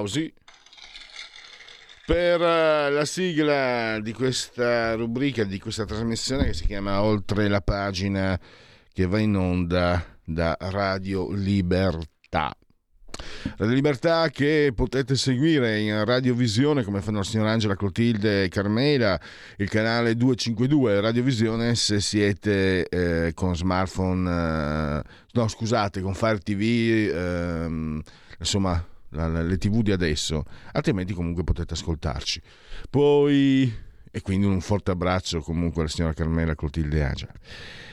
Applausi per eh, la sigla di questa rubrica, di questa trasmissione che si chiama Oltre la pagina che va in onda da Radio Libertà. Radio Libertà che potete seguire in radiovisione come fanno la signora Angela Clotilde e Carmela, il canale 252 Radiovisione se siete eh, con smartphone, eh, no scusate, con Fire TV, eh, insomma la, la, le tv di adesso, altrimenti comunque potete ascoltarci. Poi, e quindi un forte abbraccio comunque alla signora Carmela Clotilde Agia.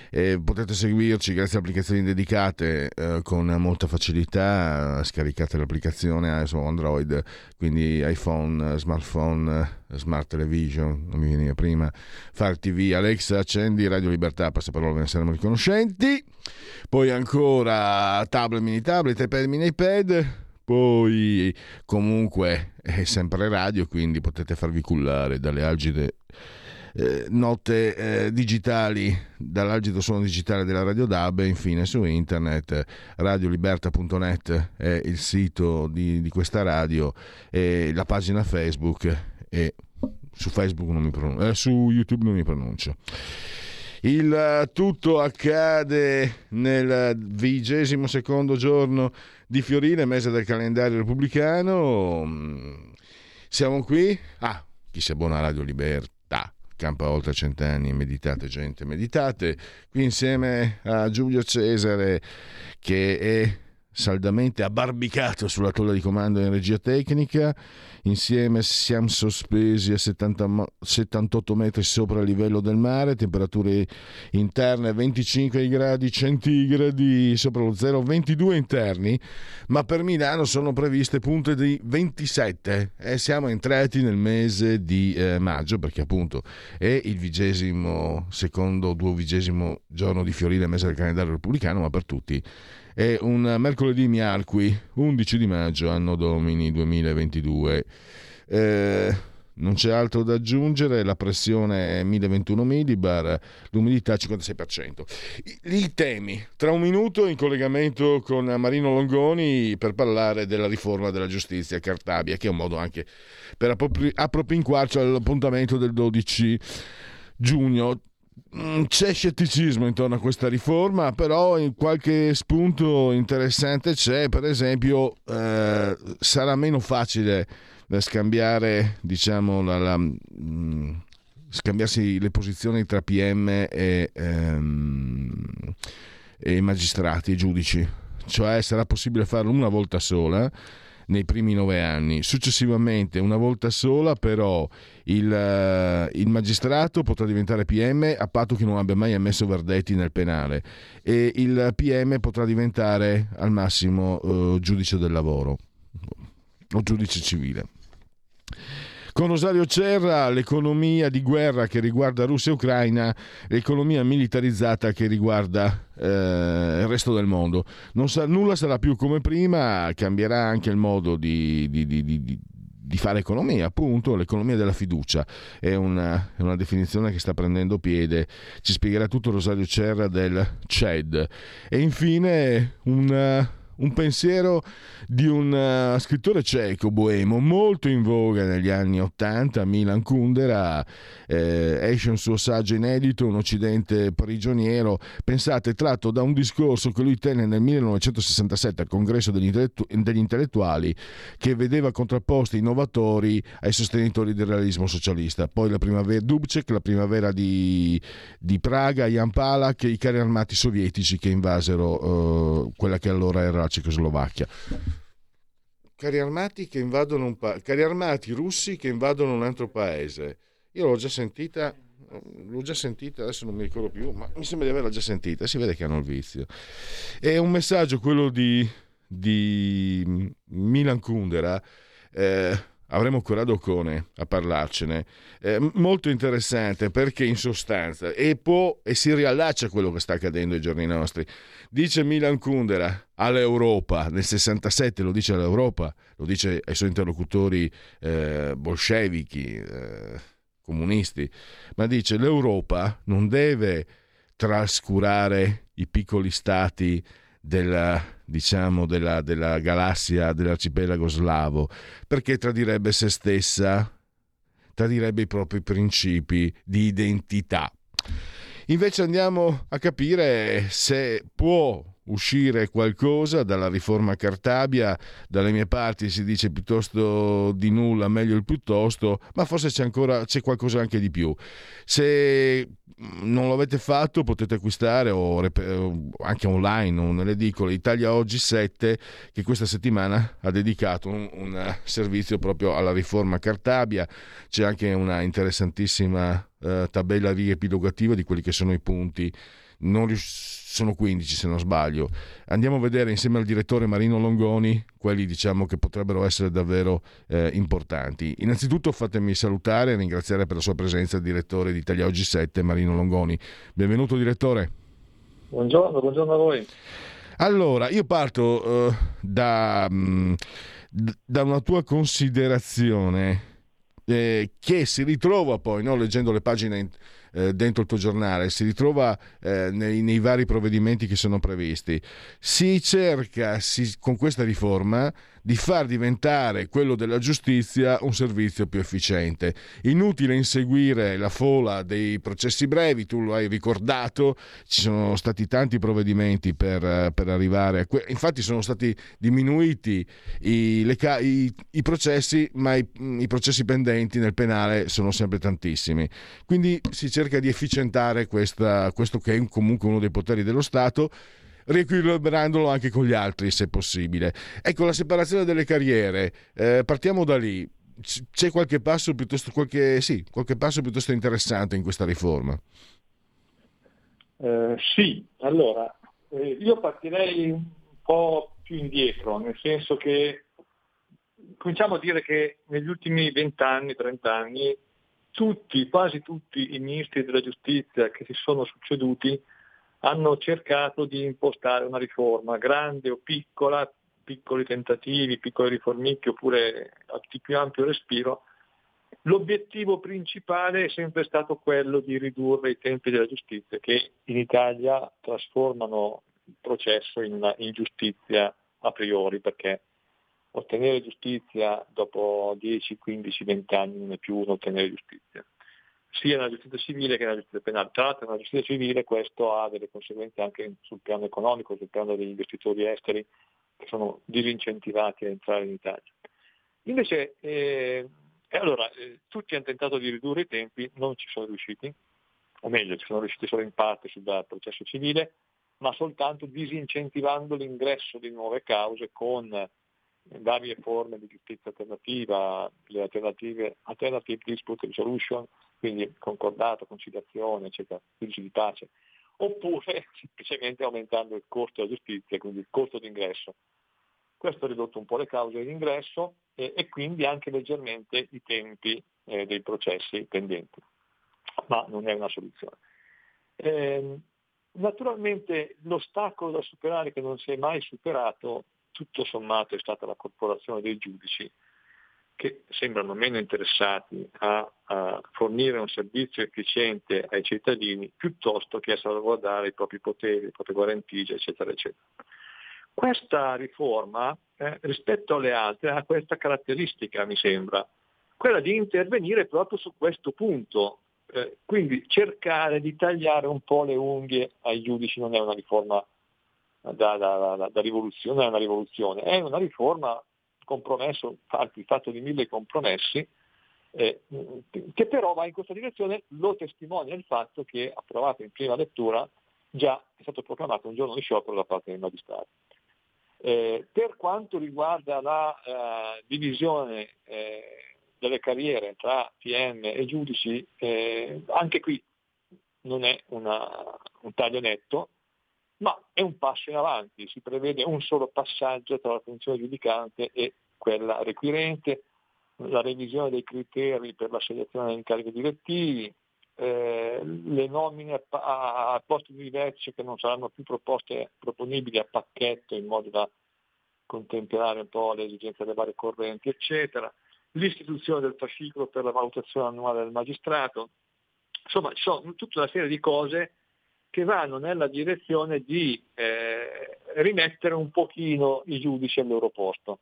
E potete seguirci grazie a applicazioni dedicate eh, con molta facilità. Scaricate l'applicazione su Android, quindi iPhone, smartphone, smart television, non mi veniva prima, Fire TV, Alexa, accendi Radio Libertà, passaparola, ve ne saremo riconoscenti. Poi ancora tablet, mini tablet, iPad, mini iPad poi comunque è sempre radio, quindi potete farvi cullare dalle algide eh, note eh, digitali, dall'algido suono digitale della Radio DAB e infine su internet radioliberta.net è il sito di, di questa radio e la pagina Facebook e su Facebook non mi pronuncio, eh, su YouTube non mi pronuncio. Il tutto accade nel vigesimo secondo giorno di Fiorile, mese del calendario repubblicano. Siamo qui. Ah, chi si abbona a Radio Libertà. Campa oltre cent'anni, meditate gente, meditate. Qui insieme a Giulio Cesare che è saldamente abbarbicato sulla tolla di comando in regia tecnica. Insieme siamo sospesi a 70, 78 metri sopra il livello del mare, temperature interne 25 gradi centigradi sopra lo zero, 22 interni, ma per Milano sono previste punte di 27 e siamo entrati nel mese di eh, maggio perché appunto è il vigesimo secondo, duovigesimo giorno di Fiorile, mese del calendario repubblicano, ma per tutti è un mercoledì miarqui, 11 di maggio, anno domini 2022. Eh, non c'è altro da aggiungere, la pressione è 1021 millibar, l'umidità 56%. I, I temi, tra un minuto in collegamento con Marino Longoni per parlare della riforma della giustizia Cartabia, che è un modo anche per appropinquarci all'appuntamento del 12 giugno. Mm, c'è scetticismo intorno a questa riforma, però in qualche spunto interessante c'è, per esempio eh, sarà meno facile da scambiare, diciamo, la, la, mh, mm, scambiarsi le posizioni tra PM e, ehm, e magistrati e giudici, cioè sarà possibile farlo una volta sola nei primi nove anni. Successivamente, una volta sola, però, il, uh, il, magistrato potrà diventare PM a patto che non abbia mai ammesso verdetti nel penale e il PM potrà diventare al massimo uh, giudice del lavoro o giudice civile. Con Rosario Cerra l'economia di guerra che riguarda Russia e Ucraina, l'economia militarizzata che riguarda eh, il resto del mondo. Sa- nulla sarà più come prima, cambierà anche il modo di, di, di, di fare economia, appunto, l'economia della fiducia è una, è una, definizione che sta prendendo piede, ci spiegherà tutto Rosario Cerra del CED. E infine un un pensiero di un uh, scrittore ceco boemo molto in voga negli anni Ottanta, Milan Kundera, eh, esce un suo saggio inedito, Un Occidente prigioniero, pensate, tratto da un discorso che lui tenne nel 1967 al congresso degli, intellettu- degli intellettuali che vedeva contrapposti innovatori ai sostenitori del realismo socialista. Poi la primavera Dubček, la primavera di, di Praga, Jan Palach, i carri armati sovietici che invasero uh, quella che allora era la Cecoslovacchia. Carri armati, che invadono un pa- carri armati russi che invadono un altro paese. io l'ho già sentita, l'ho già sentita, adesso non mi ricordo più, ma mi sembra di averla già sentita, si vede che hanno il vizio. È un messaggio quello di, di Milan Kundera. Eh, avremo Corrado Cone a parlarcene. Eh, molto interessante perché in sostanza e, può, e si riallaccia a quello che sta accadendo ai giorni nostri. Dice Milan Kundera all'Europa, nel 67 lo dice all'Europa, lo dice ai suoi interlocutori eh, bolscevichi, eh, comunisti, ma dice l'Europa non deve trascurare i piccoli stati della, diciamo, della, della galassia dell'arcipelago slavo, perché tradirebbe se stessa, tradirebbe i propri principi di identità. Invece andiamo a capire se può uscire qualcosa dalla riforma Cartabia, dalle mie parti si dice piuttosto di nulla, meglio il piuttosto, ma forse c'è ancora c'è qualcosa anche di più. Se non lo avete fatto potete acquistare o anche online o nelle edicole Italia Oggi 7 che questa settimana ha dedicato un, un servizio proprio alla riforma Cartabia, c'è anche una interessantissima eh, tabella riepilogativa di quelli che sono i punti non sono 15 se non sbaglio. Andiamo a vedere insieme al direttore Marino Longoni quelli diciamo che potrebbero essere davvero eh, importanti. Innanzitutto fatemi salutare e ringraziare per la sua presenza il direttore di Italia Oggi 7 Marino Longoni. Benvenuto direttore. Buongiorno, buongiorno a voi. Allora, io parto uh, da, um, da una tua considerazione eh, che si ritrova poi, no, leggendo le pagine eh, dentro il tuo giornale, si ritrova eh, nei, nei, vari provvedimenti che sono previsti. Si cerca si, con questa riforma di far diventare quello della giustizia un servizio più efficiente. Inutile inseguire la fola dei processi brevi, tu lo hai ricordato, ci sono stati tanti provvedimenti per, per arrivare a que- infatti sono stati diminuiti i, le, i, i processi, ma i, i processi pendenti nel penale sono sempre tantissimi. Quindi si cerca di efficientare questa, questo che è comunque uno dei poteri dello Stato riequilibrandolo anche con gli altri se possibile. Ecco, la separazione delle carriere, eh, partiamo da lì. C'è qualche passo piuttosto, qualche, sì, qualche passo piuttosto interessante in questa riforma? Eh, sì, allora, eh, io partirei un po' più indietro, nel senso che cominciamo a dire che negli ultimi 20 anni, 30 anni, tutti, quasi tutti i ministri della giustizia che si sono succeduti hanno cercato di impostare una riforma grande o piccola, piccoli tentativi, piccoli riformicchi oppure a più ampio respiro. L'obiettivo principale è sempre stato quello di ridurre i tempi della giustizia che in Italia trasformano il processo in una ingiustizia a priori perché ottenere giustizia dopo 10, 15, 20 anni non è più un ottenere giustizia sia nella giustizia civile che nella giustizia penale. Tra l'altro nella giustizia civile questo ha delle conseguenze anche sul piano economico, sul piano degli investitori esteri che sono disincentivati a entrare in Italia. Invece, eh, allora, eh, tutti hanno tentato di ridurre i tempi, non ci sono riusciti, o meglio, ci sono riusciti solo in parte sul processo civile, ma soltanto disincentivando l'ingresso di nuove cause con varie forme di giustizia alternativa, le alternative, alternative dispute resolution, quindi concordato, conciliazione, eccetera, giudici di pace, oppure semplicemente aumentando il costo della giustizia, quindi il costo d'ingresso. Questo ha ridotto un po' le cause di ingresso e, e quindi anche leggermente i tempi eh, dei processi pendenti, ma non è una soluzione. Eh, naturalmente l'ostacolo da superare che non si è mai superato, tutto sommato, è stata la corporazione dei giudici che sembrano meno interessati a, a, fornire un servizio efficiente ai cittadini piuttosto che a salvaguardare i propri poteri, le proprie guarentigie, eccetera, eccetera. Questa riforma eh, rispetto alle altre ha questa caratteristica, mi sembra, quella di intervenire proprio su questo punto, eh, quindi cercare di tagliare un po' le unghie ai giudici non è una riforma da, da, da, da rivoluzione, è una rivoluzione, è una riforma compromesso, il fatto di mille compromessi, eh, che però va in questa direzione, lo testimonia il fatto che, approvato in prima lettura, già è stato proclamato un giorno di sciopero da parte dei magistrati. Eh, per quanto riguarda la uh, divisione eh, delle carriere tra PM e giudici, eh, anche qui non è una, un taglio netto, ma è un passo in avanti, si prevede un solo passaggio tra la funzione giudicante e quella requirente, la revisione dei criteri per l'assegnazione degli incarichi direttivi, eh, le nomine a, a, posti di vertice che non saranno più proposte, proponibili a pacchetto in modo da contemperare un po' le esigenze delle varie correnti, eccetera, l'istituzione del fascicolo per la valutazione annuale del magistrato. Insomma, ci sono tutta una serie di cose che vanno nella direzione di eh, rimettere un pochino i giudici al loro posto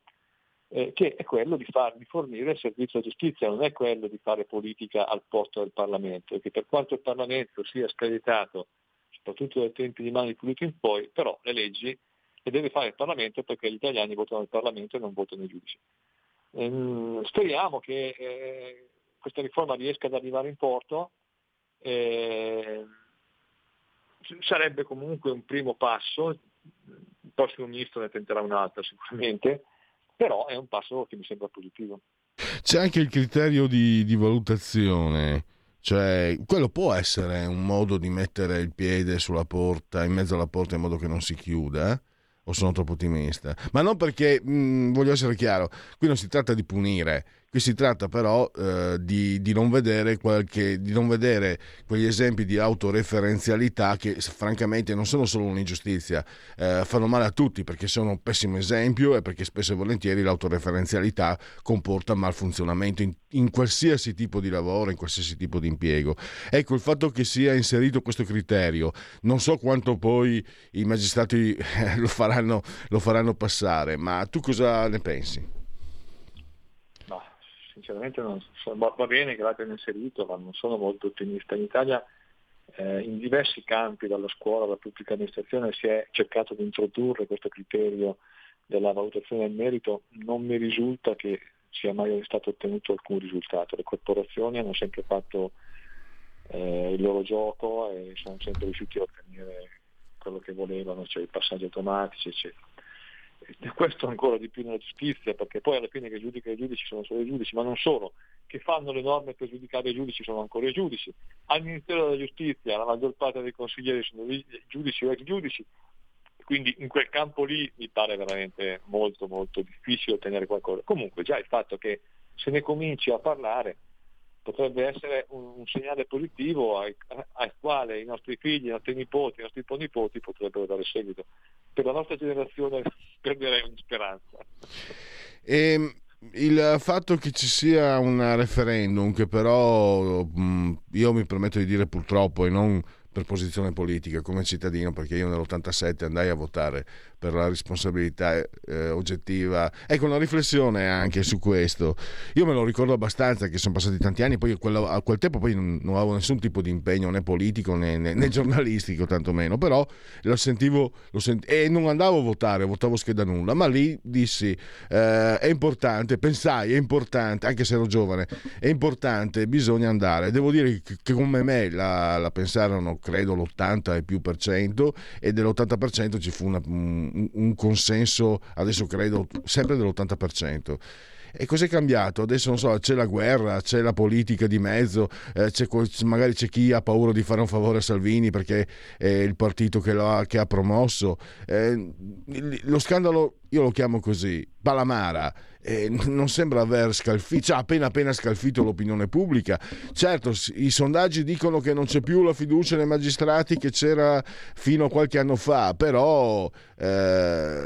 eh, che è quello di, far, di fornire il servizio di giustizia, non è quello di fare politica al posto del Parlamento, perché per quanto il Parlamento sia screditato, soprattutto dai tempi di mani pulite in poi, però le leggi le deve fare il Parlamento perché gli italiani votano il Parlamento e non votano i giudici. Ehm, speriamo che eh, questa riforma riesca ad arrivare in porto. Eh, sarebbe comunque un primo passo, il prossimo ministro ne tenterà un altro sicuramente, però è un passo che mi sembra positivo. C'è anche il criterio di, di valutazione, cioè quello può essere un modo di mettere il piede sulla porta, in mezzo alla porta in modo che non si chiuda, eh? o sono troppo ottimista? Ma non perché, mh, mm, voglio essere chiaro, qui non si tratta di punire, Qui si tratta però eh, di, di, non qualche, di, non vedere quegli esempi di autoreferenzialità che francamente non sono solo un'ingiustizia, eh, fanno male a tutti perché sono un pessimo esempio e perché spesso e volentieri l'autoreferenzialità comporta malfunzionamento in, in qualsiasi tipo di lavoro, in qualsiasi tipo di impiego. Ecco, il fatto che sia inserito questo criterio, non so quanto poi i magistrati eh, lo faranno, lo faranno passare, ma tu cosa ne pensi? Sinceramente non so, va bene che l'abbiano inserito, ma non sono molto ottimista. In Italia eh, in diversi campi, dalla scuola alla pubblica amministrazione, si è cercato di introdurre questo criterio della valutazione del merito, non mi risulta che sia mai stato ottenuto alcun risultato. Le corporazioni hanno sempre fatto eh, il loro gioco e sono sempre riusciti a ottenere quello che volevano, cioè i passaggi automatici, eccetera questo ancora di più nella giustizia, perché poi alla fine che giudicano i giudici sono solo i giudici, ma non solo, che fanno le norme per giudicare i giudici sono ancora i giudici. Al Ministero della Giustizia la maggior parte dei consiglieri sono giudici o ex giudici, quindi in quel campo lì mi pare veramente molto molto difficile ottenere qualcosa. Comunque già il fatto che se ne cominci a parlare potrebbe essere un, un segnale positivo al, al, quale i nostri figli, i nostri nipoti, i nostri nipoti potrebbero dare seguito. Per la nostra generazione perderei ogni speranza. E ehm, il fatto che ci sia un referendum che però mh, io mi permetto di dire purtroppo e non per posizione politica come cittadino perché io nell'87 andai a votare per la responsabilità eh, oggettiva. Ecco, una riflessione anche su questo. Io me lo ricordo abbastanza che sono passati tanti anni, poi quello, a quel tempo poi non, non, avevo nessun tipo di impegno né politico né, né, né giornalistico tantomeno, però lo sentivo lo sent- e non andavo a votare, votavo scheda nulla, ma lì dissi eh, è importante, pensai è importante, anche se ero giovane, è importante, bisogna andare. Devo dire che, come me la, la pensarono credo l'80 e più per cento e dell'80 per cento ci fu una, un, consenso, adesso credo, sempre dell'80%. E cos'è cambiato? Adesso non so, c'è la guerra, c'è la politica di mezzo, eh, c'è, magari c'è chi ha paura di fare un favore a Salvini perché è il partito che, ha, che ha promosso. Eh, lo scandalo, io lo chiamo così, Palamara eh, non sembra aver scalfito, cioè appena appena scalfito l'opinione pubblica. Certo, i sondaggi dicono che non c'è più la fiducia nei magistrati che c'era fino a qualche anno fa, però eh,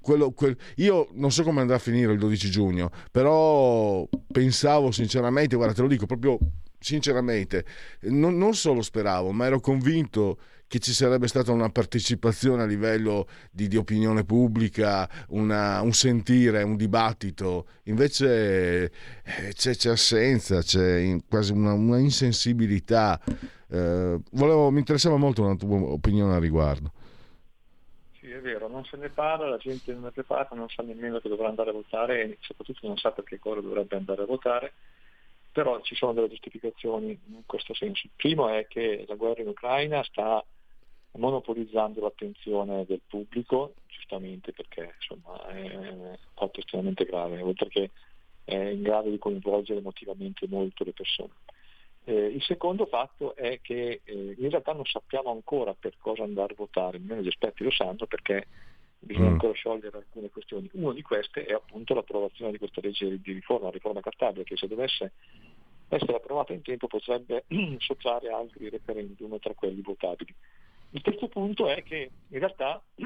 quello, quel, io non so come andrà a finire il 12 giugno, però pensavo sinceramente, guarda te lo dico proprio sinceramente, non, non solo speravo, ma ero convinto che ci sarebbe stata una partecipazione a livello di, di opinione pubblica, una, un sentire, un dibattito, invece eh, c'è, c'è, assenza, c'è quasi una, una insensibilità. Eh, volevo, mi interessava molto una tua opinione al riguardo. Sì, è vero, non se ne parla, la gente non è preparata, non sa nemmeno che dovrà andare a votare e soprattutto non sa perché cosa dovrebbe andare a votare però ci sono delle giustificazioni in questo senso. Il primo è che la guerra in Ucraina sta monopolizzando l'attenzione del pubblico, giustamente perché insomma, è un fatto estremamente grave, oltre che è in grado di coinvolgere emotivamente molto le persone. Eh, il secondo fatto è che eh, in realtà non sappiamo ancora per cosa andare a votare, almeno gli esperti lo sanno perché bisogna mm. ancora sciogliere alcune questioni. Una di queste è appunto l'approvazione di questa legge di riforma, la riforma Cartabia, che se dovesse essere approvata in tempo potrebbe sottrarre altri referendum tra quelli votabili. Il terzo punto è che in realtà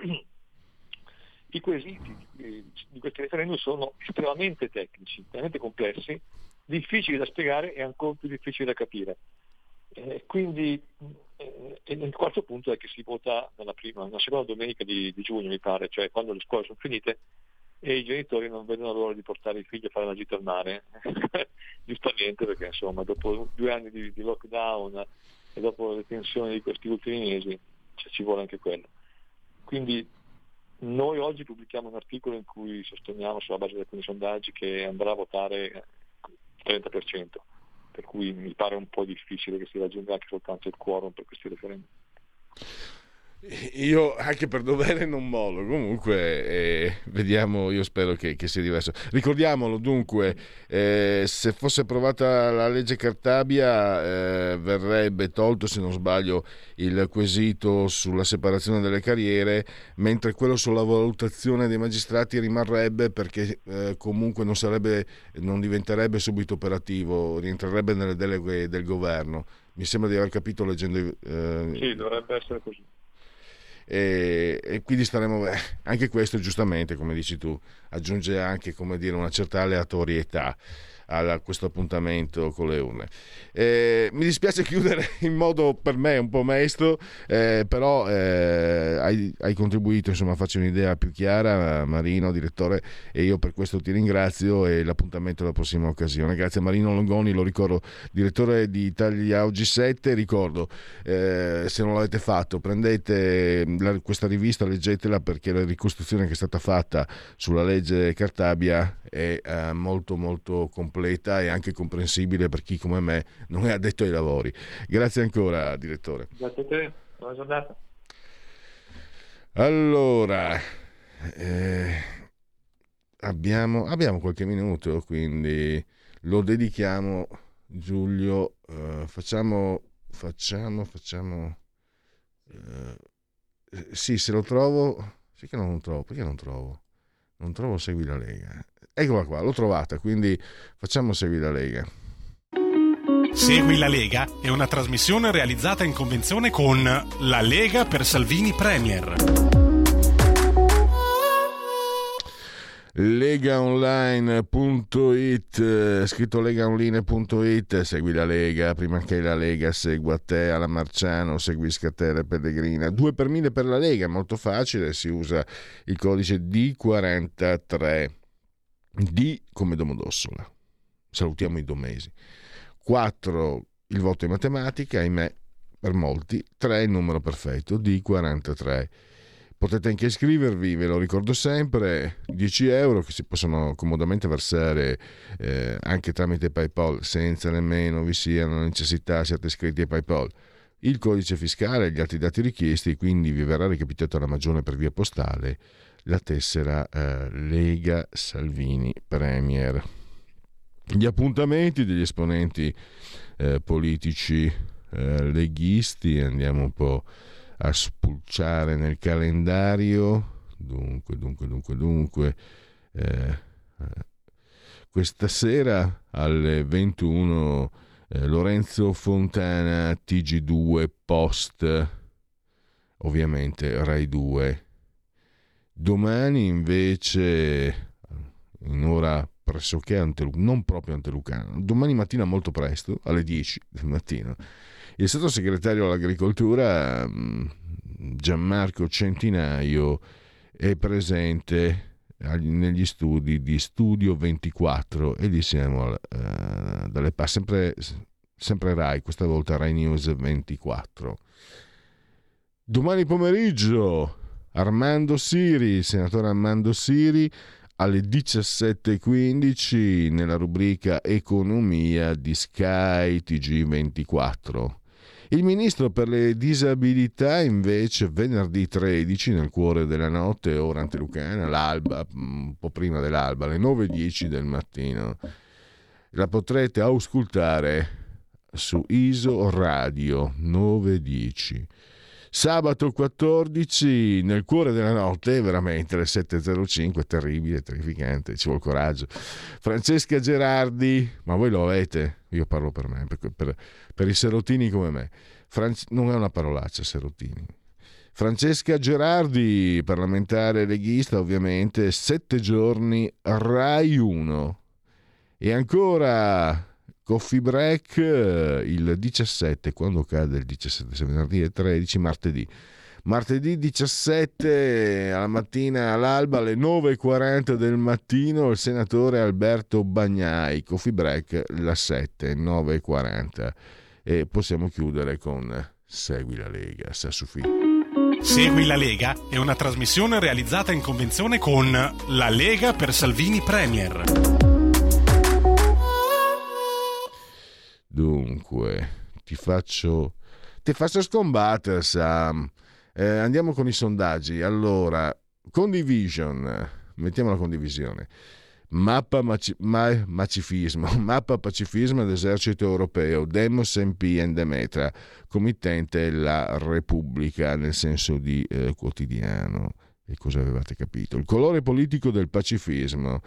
i quesiti di questi referendum sono estremamente tecnici, estremamente complessi, difficili da spiegare e ancora più difficili da capire. Eh, quindi eh, il quarto punto è che si vota nella, prima, nella seconda domenica di, di, giugno, mi pare, cioè quando le scuole sono finite e i genitori non vedono l'ora di portare i figli a fare la gita al mare, giustamente perché insomma dopo due anni di, di lockdown e dopo le tensioni di questi ultimi mesi cioè, ci vuole anche quello. Quindi noi oggi pubblichiamo un articolo in cui sosteniamo sulla base di alcuni sondaggi che andrà a votare il 30%, per cui mi pare un po' difficile che si raggiunga anche soltanto il quorum per questi referendum. Io anche per dovere non mollo, comunque eh, vediamo, io spero che, che, sia diverso. Ricordiamolo dunque, eh, se fosse approvata la legge Cartabia eh, verrebbe tolto, se non sbaglio, il quesito sulla separazione delle carriere, mentre quello sulla valutazione dei magistrati rimarrebbe perché eh, comunque non, sarebbe, non diventerebbe subito operativo, rientrerebbe nelle deleghe del governo. Mi sembra di aver capito leggendo... Eh, sì, dovrebbe essere così e, e quindi staremo anche questo giustamente come dici tu aggiunge anche dire una certa aleatorietà a questo appuntamento con le urne. Eh, mi dispiace chiudere in modo per me un po' mesto, eh, però eh, hai, hai, contribuito insomma, a farci un'idea più chiara, Marino, direttore, e io per questo ti ringrazio e l'appuntamento alla prossima occasione. Grazie a Marino Longoni, lo ricordo, direttore di Italia Oggi 7, ricordo, eh, se non l'avete fatto, prendete la, questa rivista, leggetela perché la ricostruzione che è stata fatta sulla legge Cartabia è eh, molto molto completa e anche comprensibile per chi come me non è addetto ai lavori. Grazie ancora, direttore. Grazie a te, buona giornata. Allora, eh, abbiamo, abbiamo, qualche minuto, quindi lo dedichiamo, Giulio, eh, facciamo, facciamo, facciamo... Eh, sì, se lo trovo... Sì che non lo trovo, perché non trovo? Non trovo Segui la Lega. Eccola qua, l'ho trovata, quindi facciamo Segui la Lega. Segui la Lega è una trasmissione realizzata in convenzione con La Lega per Salvini Premier. legaonline.it scritto legaonline.it segui la Lega prima che la Lega segua te alla Marciano segui Scatella Pellegrina 2 per 1000 per la Lega molto facile si usa il codice D43 D come Domodossola. Salutiamo i domesi. 4 il voto in matematica, ahimè, per molti. 3 il numero perfetto, D43. Potete anche iscrivervi, ve lo ricordo sempre, 10 euro che si possono comodamente versare eh, anche tramite PayPal senza nemmeno vi sia la necessità siate iscritti a PayPal. Il codice fiscale e gli altri dati richiesti, quindi vi verrà recapitata la magione per via postale la tessera eh, Lega Salvini Premier. Gli appuntamenti degli esponenti eh, politici eh, leghisti, andiamo un po' a spulciare nel calendario. Dunque, dunque, dunque, dunque. Eh, eh, questa sera alle 21 eh, Lorenzo Fontana TG2 Post, ovviamente Rai 2 Domani invece, in ora pressoché antelucana, non proprio antelucana, domani mattina molto presto, alle 10 del mattino, il sottosegretario all'agricoltura mm, Gianmarco Centinaio è presente negli studi di Studio 24 e di siamo uh, dalle sempre, sempre Rai, questa volta Rai News 24. Domani pomeriggio Armando Siri, senatore Armando Siri, alle 17.15 nella rubrica Economia di Sky TG24. Il ministro per le disabilità invece venerdì 13 nel cuore della notte, ora antelucana, l'alba, un po' prima dell'alba, alle 9.10 del mattino. La potrete auscultare su ISO Radio 910. Sabato 14 nel cuore della notte, veramente alle 7.05, terribile, terrificante, ci vuole coraggio. Francesca Gerardi, ma voi lo avete, io parlo per me, per, per, per i serotini come me. Fran- non è una parolaccia, serotini. Francesca Gerardi, parlamentare leghista, ovviamente, sette giorni, Rai 1. E ancora Coffee break eh, il 17, quando cade il 17? Se venerdì è 13, martedì. Martedì 17 alla mattina all'alba alle 9.40 del mattino il senatore Alberto Bagnai, coffee break la 7, 9.40 e possiamo chiudere con Segui la Lega, Sassufi. Segui la Lega è una trasmissione realizzata in convenzione con La Lega per Salvini Premier. Dunque, ti faccio, ti faccio scombattere, Sam. Eh, andiamo con i sondaggi. Allora, condivision, mettiamo la condivisione. Mappa maci, ma, macifismo, mappa pacifismo dell'esercito europeo, Demos MP and Demetra, committente la Repubblica nel senso di eh, quotidiano. E cosa avevate capito? Il colore politico del pacifismo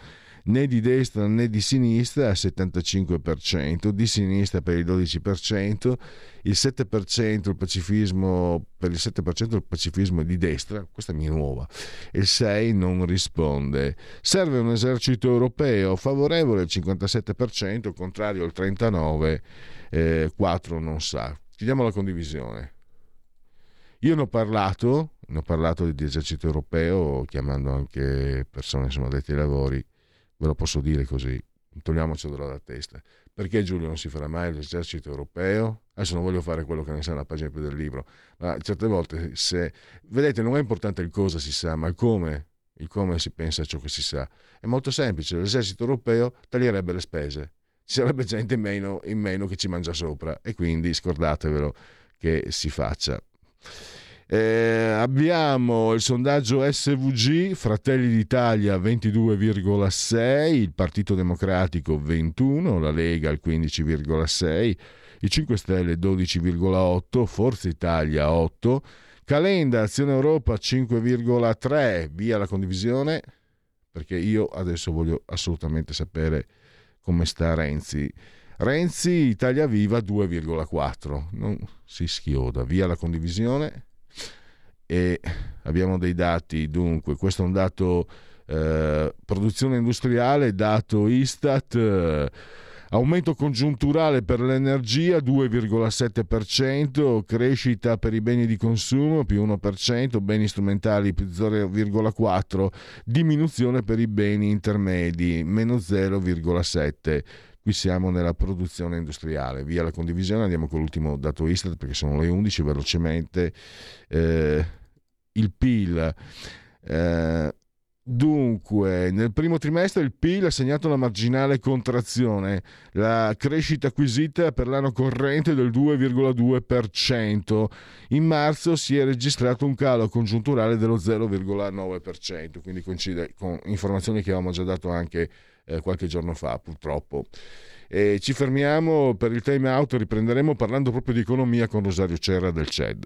né di destra né di sinistra al 75%, di sinistra per il 12%, il 7% il pacifismo, per il 7% il pacifismo è di destra, questa è mia nuova, e il 6% non risponde. Serve un esercito europeo favorevole al 57%, contrario al 39%, eh, 4 non sa. Chiediamo la condivisione. Io ne ho parlato, ne ho parlato di esercito europeo, chiamando anche persone insomma, addetti ai lavori, ve lo posso dire così, togliamocelo dalla testa. Perché Giulio non si farà mai l'esercito europeo? Adesso non voglio fare quello che ne sa una pagina più del libro, ma certe volte se... Vedete, non è importante il cosa si sa, ma il come, il come si pensa a ciò che si sa. È molto semplice, l'esercito europeo taglierebbe le spese, ci sarebbe gente in meno, in meno che ci mangia sopra e quindi scordatevelo che si faccia. Eh, abbiamo il sondaggio SVG, Fratelli d'Italia 22,6, il Partito Democratico 21, la Lega il 15,6, i 5 Stelle 12,8, Forza Italia 8, Calenda Azione Europa 5,3, via la condivisione, perché io adesso voglio assolutamente sapere come sta Renzi. Renzi Italia Viva 2,4, non si schioda, via la condivisione e abbiamo dei dati, dunque questo è un dato eh, produzione industriale, dato Istat, eh, aumento congiunturale per l'energia 2,7%, crescita per i beni di consumo più 1%, beni strumentali più 0,4%, diminuzione per i beni intermedi meno 0,7%. Qui siamo nella produzione industriale. Via la condivisione, andiamo con l'ultimo dato Istat perché sono le 11 velocemente. Eh, il PIL. Eh, dunque, nel primo trimestre il PIL ha segnato una marginale contrazione, la crescita acquisita per l'anno corrente del 2,2%. In marzo si è registrato un calo congiunturale dello 0,9%, quindi coincide con informazioni che avevamo già dato anche eh, qualche giorno fa, purtroppo. E ci fermiamo per il time out, riprenderemo parlando proprio di economia con Rosario Cerra del CED.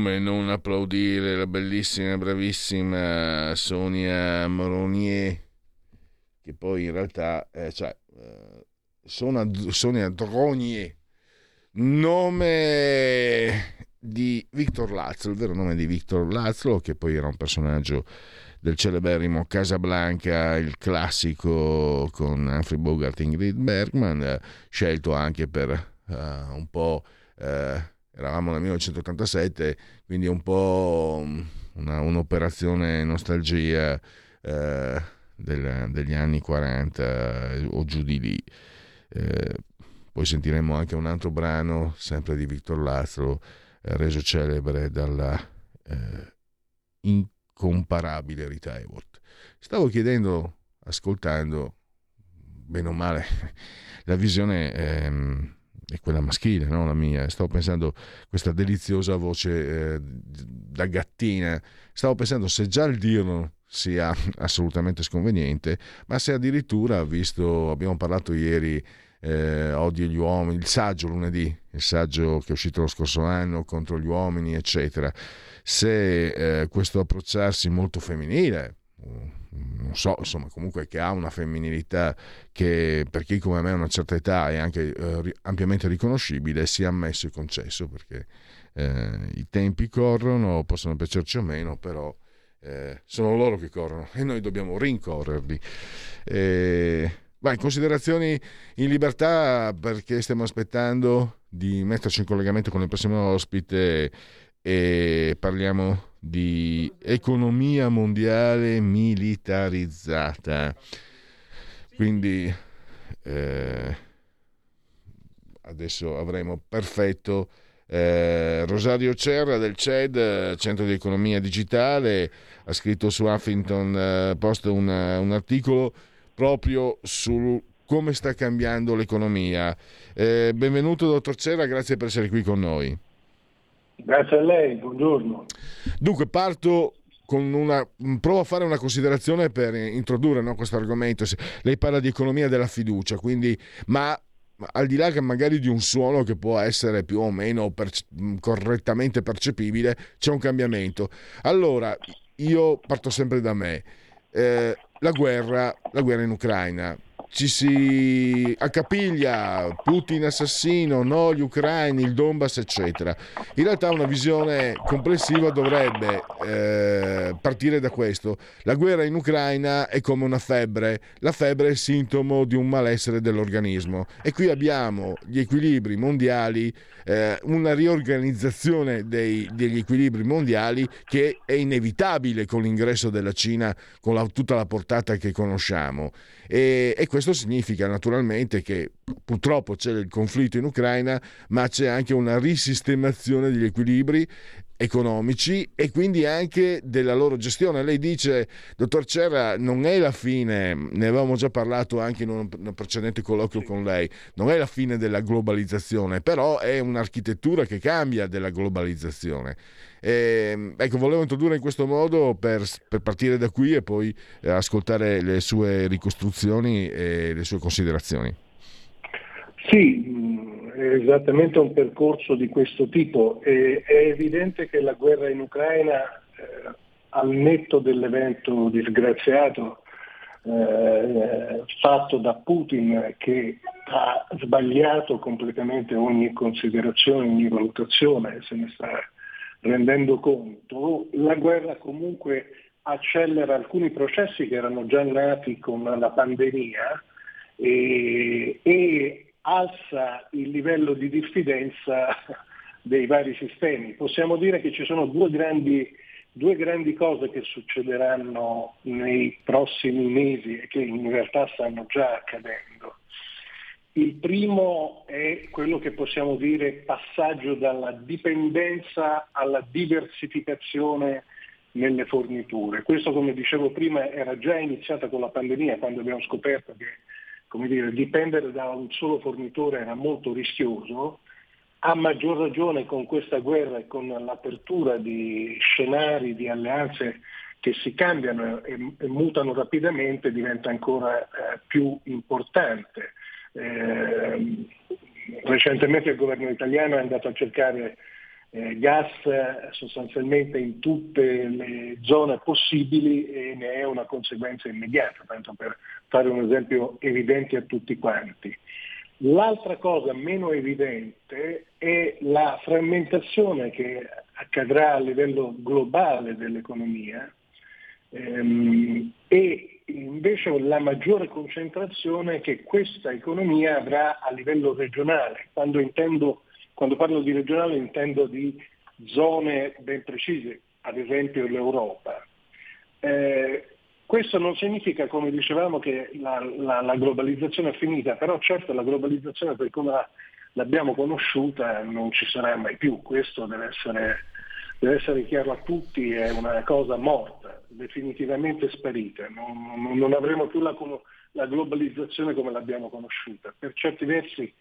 Come non applaudire la bellissima, bravissima Sonia Moronier, che poi in realtà, eh, cioè, eh, Sonia, Sonia Drognier, nome di Victor Lazlo, il vero nome di Victor Lazlo, che poi era un personaggio del celeberrimo Casablanca, il classico con Humphrey Bogart e Ingrid Bergman, eh, scelto anche per uh, un po'... Uh, eravamo nel 1987, quindi un po' una, un'operazione nostalgia eh, del, degli anni 40 o giù di lì. Eh, poi sentiremo anche un altro brano, sempre di Victor Lazlo, eh, reso celebre dalla eh, incomparabile Rita Hayworth. Stavo chiedendo, ascoltando, bene o male, la visione ehm, è quella maschile, no? la mia. Stavo pensando questa deliziosa voce eh, da gattina. Stavo pensando se già il dirlo sia assolutamente sconveniente, ma se addirittura, visto, abbiamo parlato ieri, eh, odio gli uomini, il saggio lunedì, il saggio che è uscito lo scorso anno contro gli uomini, eccetera, se eh, questo approcciarsi molto femminile, non so, insomma, comunque che ha una femminilità che per chi come me ha una certa età è anche eh, ampiamente riconoscibile, sia ammesso e concesso, perché eh, i tempi corrono, possono piacerci o meno, però eh, sono loro che corrono e noi dobbiamo rincorrerli. Vai, considerazioni in libertà perché stiamo aspettando di metterci in collegamento con il prossimo ospite e parliamo di economia mondiale militarizzata. Quindi eh, adesso avremo perfetto eh, Rosario Cerra del CED, Centro di Economia Digitale, ha scritto su Huffington eh, Post un, un articolo proprio su come sta cambiando l'economia. Eh, benvenuto dottor Cerra, grazie per essere qui con noi. Grazie a lei, buongiorno. Dunque, parto con una. provo a fare una considerazione per introdurre no, questo argomento. Lei parla di economia della fiducia, quindi, ma al di là che magari di un suono che può essere più o meno per, correttamente percepibile, c'è un cambiamento. Allora, io parto sempre da me. Eh, la, guerra, la guerra in Ucraina ci si accapiglia Putin assassino, no gli ucraini, il Donbass eccetera. In realtà una visione complessiva dovrebbe eh, partire da questo. La guerra in Ucraina è come una febbre, la febbre è sintomo di un malessere dell'organismo e qui abbiamo gli equilibri mondiali, eh, una riorganizzazione dei, degli equilibri mondiali che è inevitabile con l'ingresso della Cina, con la, tutta la portata che conosciamo. E, e, questo significa naturalmente che purtroppo c'è il conflitto in Ucraina, ma c'è anche una risistemazione degli equilibri economici e quindi anche della loro gestione. Lei dice, dottor Cerra, non è la fine, ne avevamo già parlato anche in un precedente colloquio con lei, non è la fine della globalizzazione, però è un'architettura che cambia della globalizzazione. E, ehm, ecco, volevo introdurre in questo modo per, per partire da qui e poi eh, ascoltare le sue ricostruzioni e le sue considerazioni. Sì, mm, è esattamente un percorso di questo tipo. E, è evidente che la guerra in Ucraina, eh, al netto dell'evento disgraziato eh, fatto da Putin che ha sbagliato completamente ogni considerazione, ogni valutazione, se ne sta rendendo conto, la guerra comunque accelera alcuni processi che erano già nati con la pandemia e, e alza il livello di diffidenza dei vari sistemi. Possiamo dire che ci sono due grandi, due grandi cose che succederanno nei prossimi mesi e che in realtà stanno già accadendo. Il primo è quello che possiamo dire passaggio dalla dipendenza alla diversificazione nelle forniture. Questo, come dicevo prima, era già iniziata con la pandemia, quando abbiamo scoperto che dire, dipendere da un solo fornitore era molto rischioso. A maggior ragione con questa guerra e con l'apertura di scenari, di alleanze che si cambiano e mutano rapidamente diventa ancora eh, più importante. Eh, recentemente il governo italiano è andato a cercare eh, gas eh, sostanzialmente in tutte le zone possibili e ne è una conseguenza immediata, tanto per fare un esempio evidente a tutti quanti. L'altra cosa meno evidente è la frammentazione che accadrà a livello globale dell'economia ehm, e invece la maggiore concentrazione che questa economia avrà a livello regionale. Quando, intendo, quando parlo di regionale intendo di zone ben precise, ad esempio l'Europa. Eh, questo non significa, come dicevamo, che la, la, la, globalizzazione è finita, però certo la globalizzazione per come la, l'abbiamo conosciuta non ci sarà mai più, questo deve essere, deve essere chiaro a tutti, è una cosa morta, definitivamente sparita, non, non avremo più la, la globalizzazione come l'abbiamo conosciuta. Per certi versi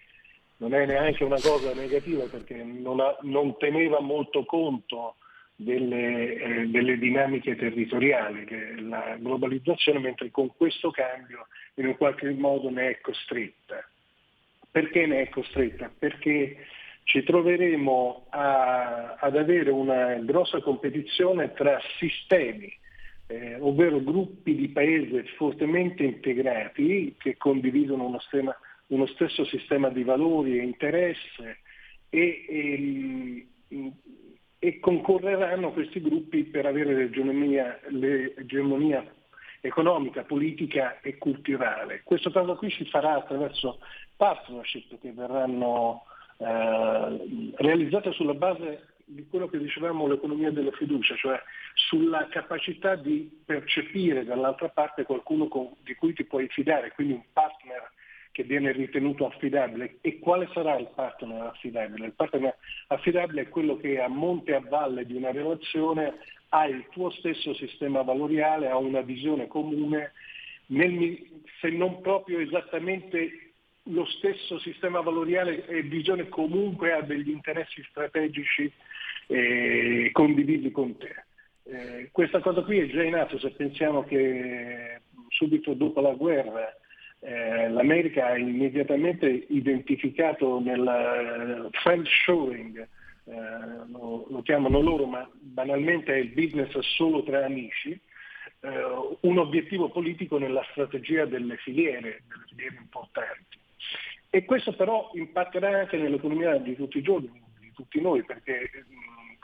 non è neanche una cosa negativa perché non, ha, non teneva molto conto delle, eh, delle, dinamiche territoriali della globalizzazione, mentre con questo cambio in un qualche modo ne è costretta. Perché ne è costretta? Perché ci troveremo a, ad avere una grossa competizione tra sistemi, eh, ovvero gruppi di paesi fortemente integrati che condividono uno, stema, uno stesso sistema di valori e interesse e, e e concorreranno questi gruppi per avere l'egemonia, l'egemonia economica, politica e culturale. Questo caso qui si farà attraverso partnership che verranno eh, realizzate sulla base di quello che dicevamo l'economia della fiducia, cioè sulla capacità di percepire dall'altra parte qualcuno con, di cui ti puoi fidare, quindi un partner che viene ritenuto affidabile. E quale sarà il partner affidabile? Il partner affidabile è quello che a monte e a valle di una relazione ha il tuo stesso sistema valoriale, ha una visione comune, nel, se non proprio esattamente lo stesso sistema valoriale e visione comunque ha degli interessi strategici eh, condivisi con te. Eh, questa cosa qui è già in atto se pensiamo che subito dopo la guerra eh, l'America ha immediatamente identificato nel uh, friend showing, eh, lo, lo, chiamano loro, ma banalmente è il business solo tra amici, eh, un obiettivo politico nella strategia delle filiere, delle filiere importanti. E questo però impatterà anche nell'economia di tutti i giorni, di tutti noi, perché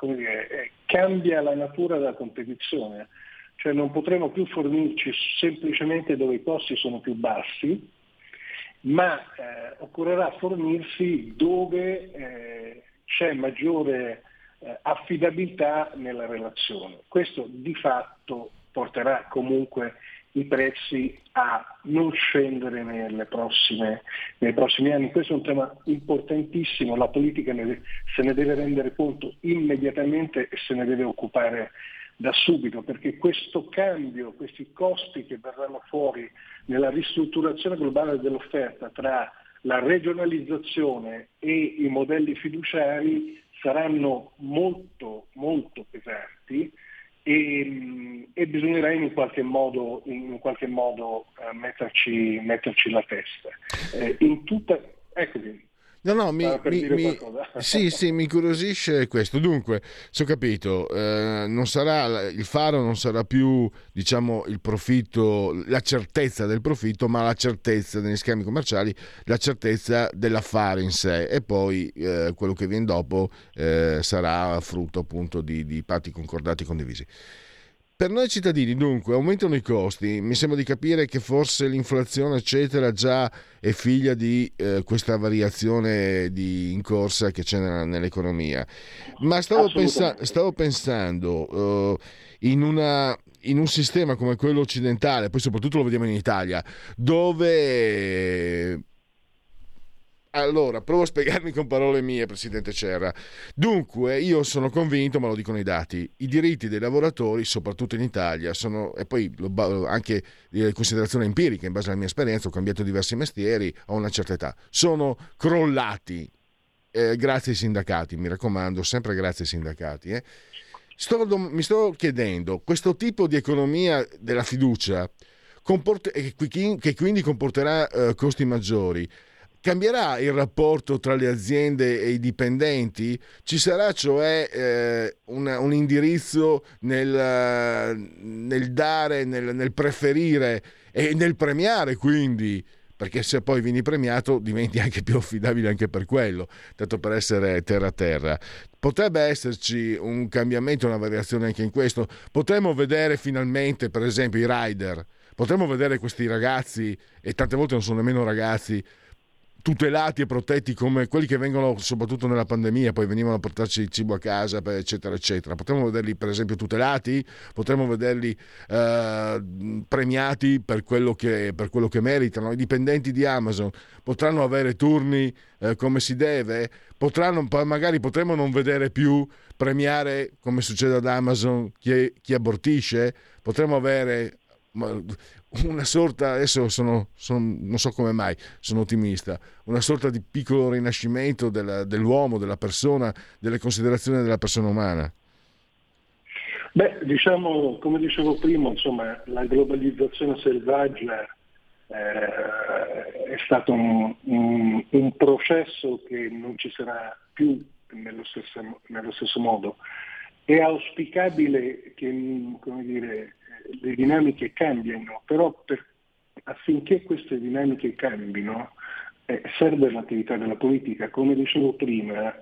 mm, dire, eh, cambia la natura della competizione cioè non potremo più fornirci semplicemente dove i costi sono più bassi, ma eh, occorrerà fornirsi dove eh, c'è maggiore eh, affidabilità nella relazione. Questo di fatto porterà comunque i prezzi a non scendere prossime, nei prossimi anni. Questo è un tema importantissimo, la politica ne, se ne deve rendere conto immediatamente e se ne deve occupare da subito, perché questo cambio, questi costi che verranno fuori nella ristrutturazione globale dell'offerta tra la regionalizzazione e i modelli fiduciari saranno molto, molto pesanti e, e bisognerà in qualche modo, in qualche modo uh, metterci, metterci, la testa. Eh, in tutta, eccomi, No, no, mi, mi, mi sì, sì, mi incuriosisce questo. Dunque, se ho capito, eh, non sarà, il faro non sarà più, diciamo, il profitto, la certezza del profitto, ma la certezza negli schemi commerciali, la certezza dell'affare in sé e poi eh, quello che viene dopo eh, sarà frutto appunto di, di patti concordati e condivisi. Per noi cittadini, dunque, aumentano i costi. Mi sembra di capire che forse l'inflazione, eccetera, già è figlia di eh, questa variazione di, in corsa che c'è nella, nell'economia. Ma stavo, pensa- stavo pensando uh, in, una, in un sistema come quello occidentale, poi soprattutto lo vediamo in Italia, dove allora, provo a spiegarmi con parole mie, Presidente Cerra. Dunque, io sono convinto, ma lo dicono i dati, i diritti dei lavoratori, soprattutto in Italia, sono, e poi anche le considerazioni empiriche, in base alla mia esperienza, ho cambiato diversi mestieri a una certa età, sono crollati eh, grazie ai sindacati, mi raccomando, sempre grazie ai sindacati. Eh. Sto, mi sto chiedendo, questo tipo di economia della fiducia, comport- che quindi comporterà eh, costi maggiori, cambierà il rapporto tra le aziende e i dipendenti? Ci sarà cioè eh, un, un, indirizzo nel, nel dare, nel, nel preferire e nel premiare quindi perché se poi vieni premiato diventi anche più affidabile anche per quello, tanto per essere terra a terra. Potrebbe esserci un cambiamento, una variazione anche in questo. Potremmo vedere finalmente, per esempio, i rider, potremmo vedere questi ragazzi, e tante volte non sono nemmeno ragazzi, tutelati e protetti come quelli che vengono soprattutto nella pandemia, poi venivano a portarci il cibo a casa, eccetera, eccetera. Potremmo vederli per esempio tutelati, potremmo vederli eh, premiati per quello, che, per quello, che, meritano. I dipendenti di Amazon potranno avere turni eh, come si deve, potranno, magari potremmo non vedere più premiare come succede ad Amazon chi, chi abortisce, potremmo avere una sorta, adesso sono, sono, non so come mai, sono ottimista, una sorta di piccolo rinascimento della, dell'uomo, della persona, delle considerazioni della persona umana? Beh, diciamo, come dicevo prima, insomma, la globalizzazione selvaggia eh, è stato un, un, un, processo che non ci sarà più nello stesso, nello stesso modo. È auspicabile che dire, le dinamiche cambiano, però per, affinché queste dinamiche cambino eh, serve l'attività della politica. Come dicevo prima,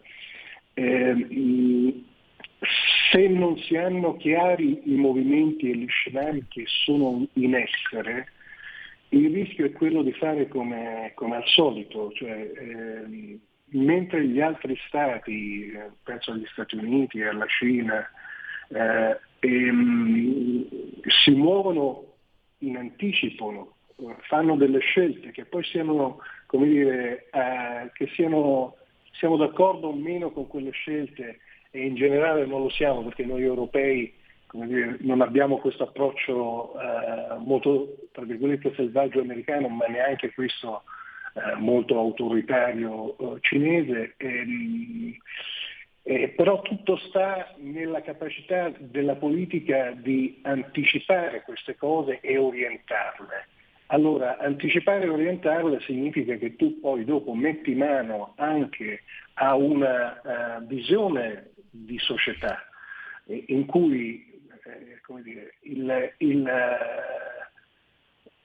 eh, se non si hanno chiari i movimenti e gli scenari che sono in essere, il rischio è quello di fare come, come al solito, cioè, eh, mentre gli altri stati, eh, penso agli Stati Uniti, alla Cina, eh, ehm, si muovono in anticipo, fanno delle scelte che poi siano, come dire, eh, che siano, siamo d'accordo o meno con quelle scelte e in generale non lo siamo perché noi europei dire, non abbiamo questo approccio eh, molto, tra virgolette, selvaggio americano, ma neanche questo eh, molto autoritario eh, cinese. E, ehm, eh, però tutto sta nella capacità della politica di anticipare queste cose e orientarle. Allora, anticipare e orientarle significa che tu poi dopo metti mano anche a una uh, visione di società eh, in cui eh, dire, il, il,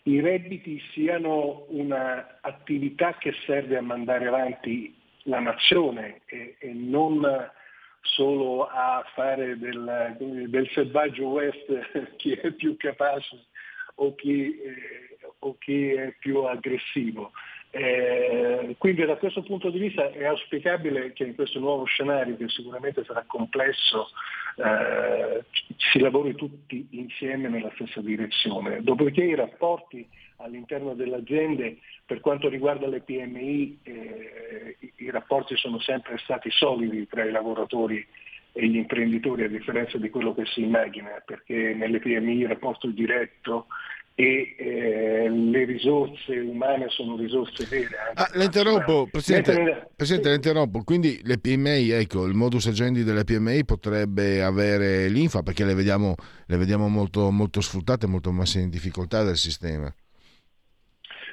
uh, i redditi siano un'attività che serve a mandare avanti la nazione e, e non solo a fare del, del, selvaggio West chi è più capace o chi, eh, o chi è più aggressivo. Eh, quindi da questo punto di vista è auspicabile che in questo nuovo scenario, che sicuramente sarà complesso, eh, si lavori tutti insieme nella stessa direzione. Dopodiché i rapporti all'interno delle aziende per quanto riguarda le PMI eh, i rapporti sono sempre stati solidi tra i lavoratori e gli imprenditori a differenza di quello che si immagina, perché nelle PMI il rapporto è diretto e eh, le risorse umane sono risorse vere. Ah, l'interrompo, Presidente, Mentre... Presidente l'interrompo, quindi le PMI, ecco, il modus agendi delle PMI potrebbe avere l'infa perché le vediamo, le vediamo molto, molto sfruttate, molto messe in difficoltà dal sistema.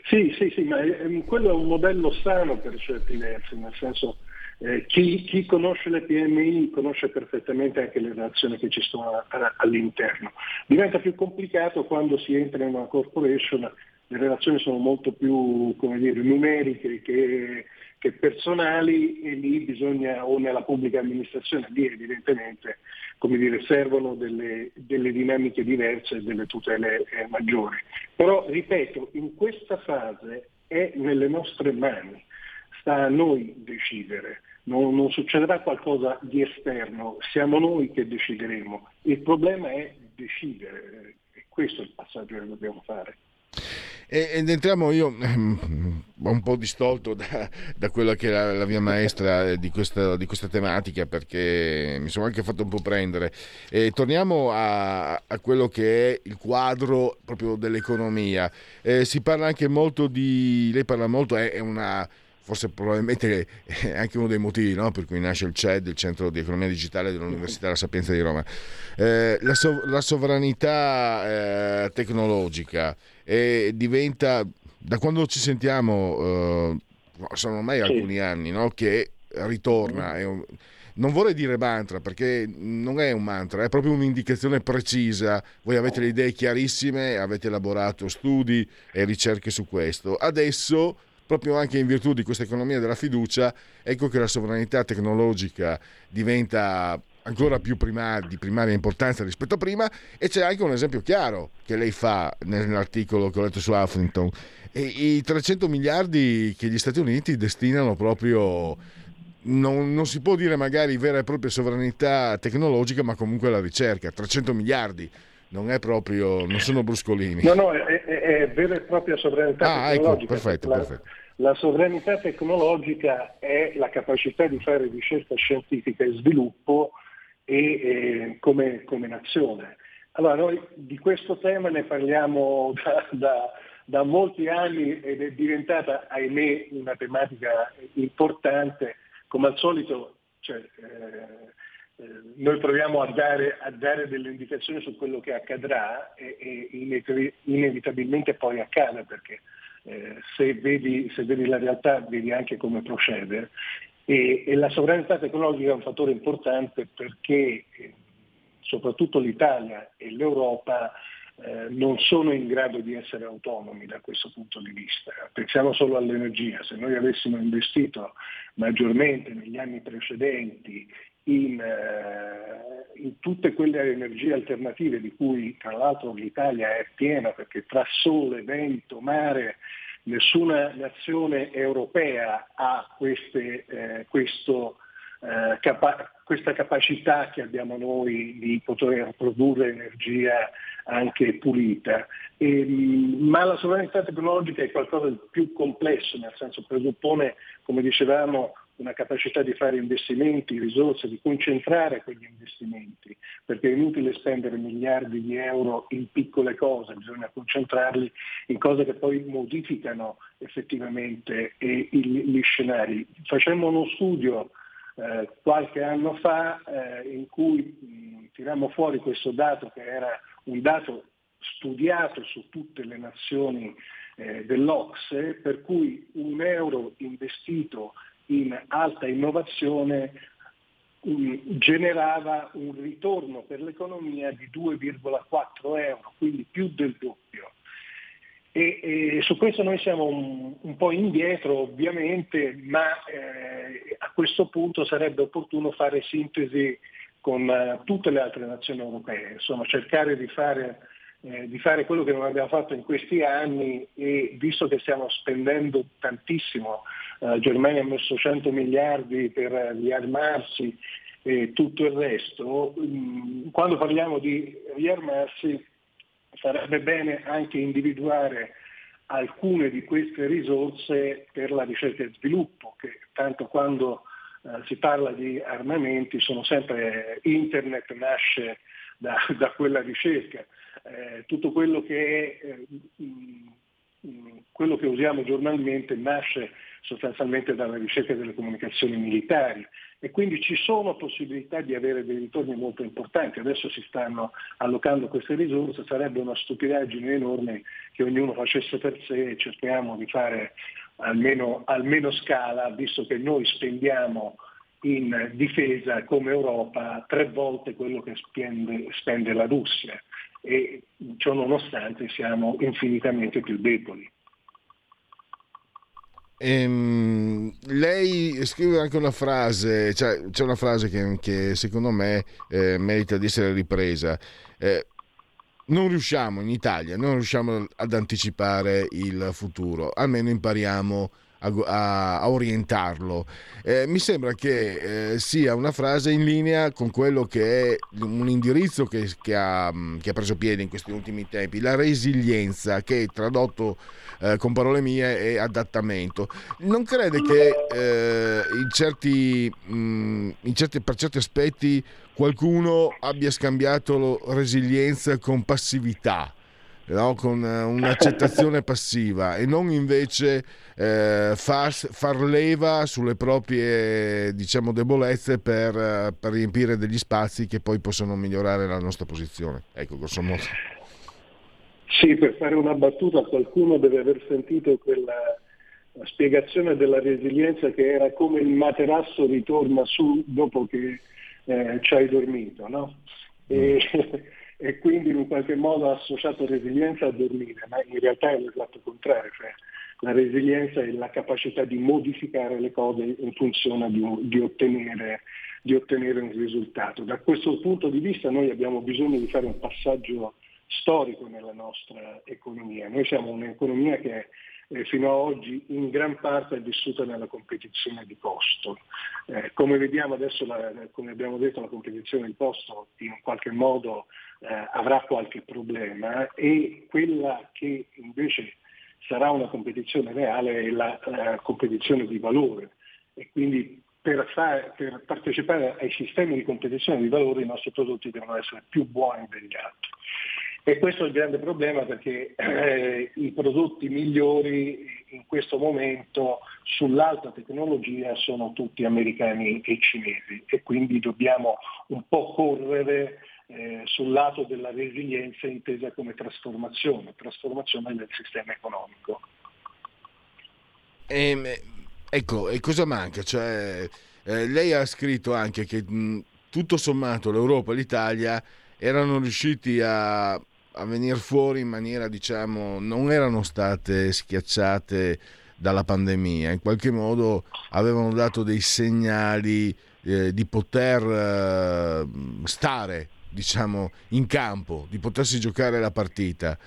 Sì, sì, sì, ma è, quello è un modello sano per certi versi, nel senso eh, chi, chi, conosce le PMI conosce perfettamente anche le relazioni che ci sono a, a, all'interno. Diventa più complicato quando si entra in una corporation, le relazioni sono molto più dire, numeriche che, che, personali e lì bisogna, o nella pubblica amministrazione, lì evidentemente come dire, servono delle, delle, dinamiche diverse e delle tutele eh, maggiori. Però, ripeto, in questa fase è nelle nostre mani, sta a noi decidere. Non, non, succederà qualcosa di esterno, siamo noi che decideremo. Il problema è decidere, e questo è il passaggio che dobbiamo fare. Ed entriamo io ehm, un po' distolto da, da quella che è la, mia maestra di questa, di questa, tematica perché mi sono anche fatto un po' prendere. E torniamo a, a quello che è il quadro proprio dell'economia. Eh, si parla anche molto di... lei parla molto, è, è una forse probabilmente è anche uno dei motivi no? per cui nasce il CED, il Centro di Economia Digitale dell'Università La Sapienza di Roma. Eh, la, sov- la, sovranità eh, tecnologica eh, diventa, da quando ci sentiamo, eh, sono ormai sì. alcuni anni no? che ritorna. Un, non vorrei dire mantra perché non è un mantra, è proprio un'indicazione precisa. Voi avete le idee chiarissime, avete elaborato studi e ricerche su questo. Adesso, proprio anche in virtù di questa economia della fiducia, ecco che la sovranità tecnologica diventa ancora più prima, di primaria importanza rispetto a prima e c'è anche un esempio chiaro che lei fa nell'articolo che ho letto su Huffington e i 300 miliardi che gli Stati Uniti destinano proprio non, non, si può dire magari vera e propria sovranità tecnologica, ma comunque la ricerca. 300 miliardi non è proprio, non sono bruscolini. No, no, è, è, è vera e propria sovranità ah, ecco, tecnologica. Ecco, perfetto, la, perfetto. la sovranità tecnologica è la capacità di fare ricerca scientifica e sviluppo e, e come, come, nazione. Allora, noi di questo tema ne parliamo da, da da molti anni ed è diventata, ahimè, una tematica importante come al solito cioè, eh, eh, noi proviamo a dare, a dare, delle indicazioni su quello che accadrà e, e inevitabilmente poi accade perché eh, se, vedi, se, vedi, la realtà vedi anche come procede e, e, la sovranità tecnologica è un fattore importante perché eh, soprattutto l'Italia e l'Europa eh, non sono in grado di essere autonomi da questo punto di vista. Pensiamo solo all'energia, se noi avessimo investito maggiormente negli anni precedenti in, eh, in, tutte quelle energie alternative di cui tra l'altro l'Italia è piena perché tra sole, vento, mare, nessuna nazione europea ha queste, eh, questo, eh, capa- questa capacità che abbiamo noi di poter produrre energia anche pulita. E, ma la sovranità tecnologica è qualcosa di più complesso, nel senso presuppone, come dicevamo, una capacità di fare investimenti, risorse, di concentrare quegli investimenti, perché è inutile spendere miliardi di euro in piccole cose, bisogna concentrarli in cose che poi modificano effettivamente gli scenari. Facemmo uno studio eh, qualche anno fa eh, in cui mh, tirammo fuori questo dato che era un dato studiato su tutte le nazioni eh, dell'Ocse, per cui un euro investito in alta innovazione generava un ritorno per l'economia di 2,4 euro, quindi più del doppio. E, e su questo noi siamo un, un po' indietro ovviamente, ma eh, a questo punto sarebbe opportuno fare sintesi con uh, tutte le altre nazioni europee, insomma cercare di fare, eh, di fare, quello che non abbiamo fatto in questi anni e visto che stiamo spendendo tantissimo, uh, Germania ha messo 100 miliardi per riarmarsi e tutto il resto, mh, mm, quando parliamo di riarmarsi sarebbe bene anche individuare alcune di queste risorse per la ricerca e sviluppo, che tanto quando eh, si parla di armamenti sono sempre internet nasce da, da quella ricerca. Eh, tutto quello che, eh, mh, quello che usiamo giornalmente nasce sostanzialmente dalla ricerca delle comunicazioni militari e quindi ci sono possibilità di avere dei ritorni molto importanti. Adesso si stanno allocando queste risorse, sarebbe una stupidaggine enorme che ognuno facesse per sé e cerchiamo di fare almeno, almeno scala, visto che noi spendiamo in difesa come Europa tre volte quello che spende, spende la Russia e ciò nonostante siamo infinitamente più deboli. Ehm, lei scrive anche una frase, cioè, c'è una frase che, che secondo me eh, merita di essere ripresa. Eh, non riusciamo in Italia, non riusciamo ad anticipare il futuro, almeno impariamo a, a, a orientarlo. Eh, mi sembra che eh, sia una frase in linea con quello che è un indirizzo che, che, ha, che ha preso piede in questi ultimi tempi, la resilienza, che tradotto eh, con parole mie è adattamento. Non crede che eh, in certi, mh, mm, in certi, per certi aspetti qualcuno abbia scambiato resilienza con passività? No? con eh, un'accettazione passiva e non invece eh, far, far, leva sulle proprie diciamo, debolezze per, eh, per, riempire degli spazi che poi possono migliorare la nostra posizione. Ecco, grosso modo. Sì, per fare una battuta qualcuno deve aver sentito quella, la spiegazione della resilienza che era come il materasso ritorna su dopo che eh, ci hai dormito, no? E, e, quindi in qualche modo ha associato resilienza a dormire, ma in realtà è l'esatto contrario, cioè la resilienza è la capacità di modificare le cose in funzione di, di, ottenere, di ottenere un risultato. Da questo punto di vista noi abbiamo bisogno di fare un passaggio storico nella nostra economia. Noi siamo un'economia che eh, fino ad oggi in gran parte è vissuta nella competizione di costo. Eh, come vediamo adesso, la, come abbiamo detto, la competizione di costo in qualche modo eh, avrà qualche problema e quella che invece sarà una competizione reale è la, la competizione di valore e quindi per, fare, per, partecipare ai sistemi di competizione di valore i nostri prodotti devono essere più buoni degli altri. E questo è il grande problema perché eh, i prodotti migliori in questo momento sull'alta tecnologia sono tutti americani e cinesi e quindi dobbiamo un po' correre eh, sul lato della resilienza intesa come trasformazione, trasformazione del sistema economico. E, ehm, ecco, e cosa manca? Cioè, eh, lei ha scritto anche che mh, tutto sommato l'Europa e l'Italia erano riusciti a a venire fuori in maniera, diciamo, non erano state schiacciate dalla pandemia, in qualche modo avevano dato dei segnali eh, di poter eh, stare, diciamo, in campo, di potersi giocare la partita.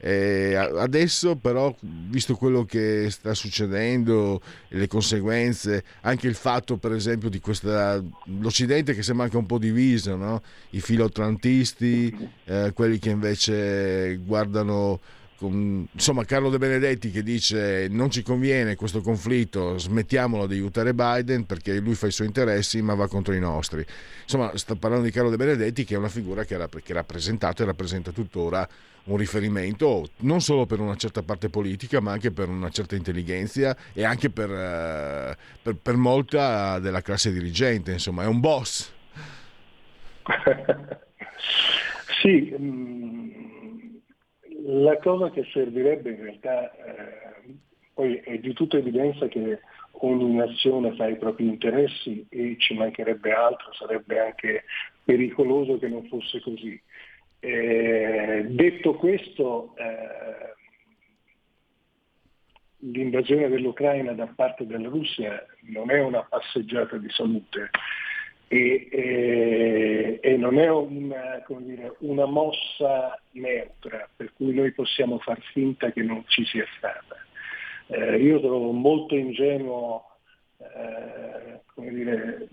Eh, adesso però, visto quello che sta succedendo, le conseguenze, anche il fatto per esempio di questa, l'Occidente che sembra anche un po' diviso, no? i filotrantisti, eh, quelli che invece guardano insomma Carlo De Benedetti che dice non ci conviene questo conflitto, smettiamolo di aiutare Biden perché lui fa i suoi interessi ma va contro i nostri. Insomma, sto parlando di Carlo De Benedetti che è una figura che, ha rappresentato e rappresenta tuttora un riferimento non solo per una certa parte politica ma anche per una certa intelligenza e anche per, uh, per, per molta della classe dirigente, insomma è un boss. sì, mm, la cosa che servirebbe in realtà, eh, poi è di tutta evidenza che ogni nazione fa i propri interessi e ci mancherebbe altro, sarebbe anche pericoloso che non fosse così. Eh, detto questo, eh, l'invasione dell'Ucraina da parte della Russia non è una passeggiata di salute, e, e, e non è una, dire, una, mossa neutra per cui noi possiamo far finta che non ci sia stata. Eh, io trovo molto ingenuo eh, dire,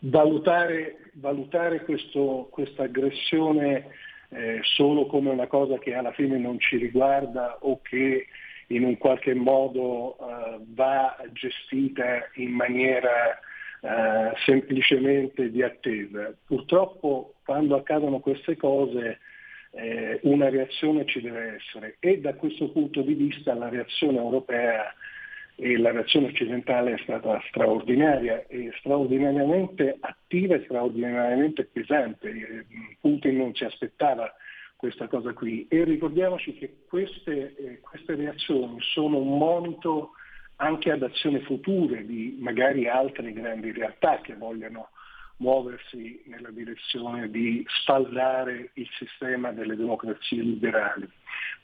valutare, valutare questa aggressione eh, solo come una cosa che alla fine non ci riguarda o che in un qualche modo eh, va gestita in maniera eh, semplicemente di attesa. Purtroppo quando accadono queste cose eh, una reazione ci deve essere e da questo punto di vista la reazione europea e la reazione occidentale è stata straordinaria e straordinariamente attiva e straordinariamente pesante. Putin non si aspettava questa cosa qui e ricordiamoci che queste, eh, queste reazioni sono un monito anche ad azioni future di magari altre grandi realtà che vogliano muoversi nella direzione di spaldare il sistema delle democrazie liberali,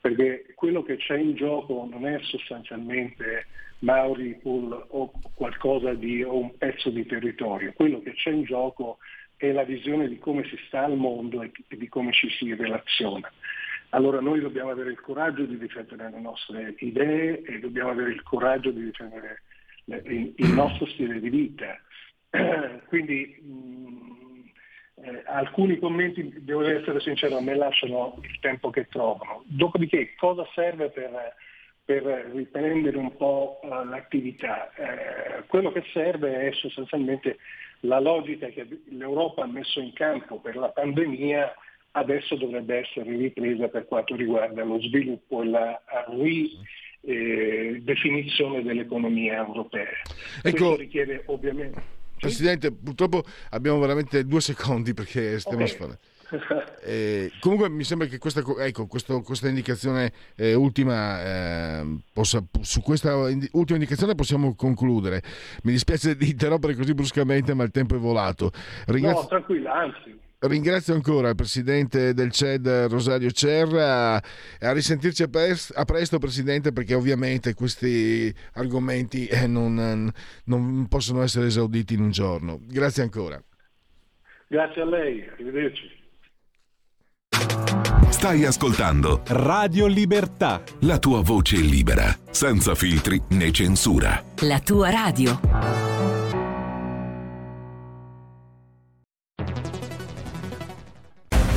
perché quello che c'è in gioco non è sostanzialmente Mauripol o qualcosa di o un pezzo di territorio, quello che c'è in gioco è la visione di come si sta al mondo e di come ci si relaziona. Allora noi dobbiamo avere il coraggio di difendere le nostre idee e dobbiamo avere il coraggio di difendere il nostro stile di vita. Quindi mh, eh, alcuni commenti, devo essere sincero, a me lasciano il tempo che trovano. Dopodiché cosa serve per, per riprendere un po' uh, l'attività? Eh, quello che serve è sostanzialmente la logica che l'Europa ha messo in campo per la pandemia adesso dovrebbe essere ripresa per quanto riguarda lo sviluppo e la ridefinizione dell'economia europea. Ecco, Questo richiede ovviamente... Presidente, purtroppo abbiamo veramente due secondi perché stiamo okay. Eh, comunque mi sembra che questa, ecco, questo, questa indicazione eh, ultima, eh, possa, su questa indi, ultima indicazione possiamo concludere. Mi dispiace di interrompere così bruscamente, ma il tempo è volato. Ringrazio... No, tranquilla, anzi. Ringrazio ancora il presidente del CED Rosario Cerra. A risentirci a, presto, a presto, presidente, perché ovviamente questi argomenti eh, non, non possono essere esauditi in un giorno. Grazie ancora. Grazie a lei, arrivederci. Stai ascoltando Radio Libertà. La tua voce libera, senza filtri né censura. La tua radio.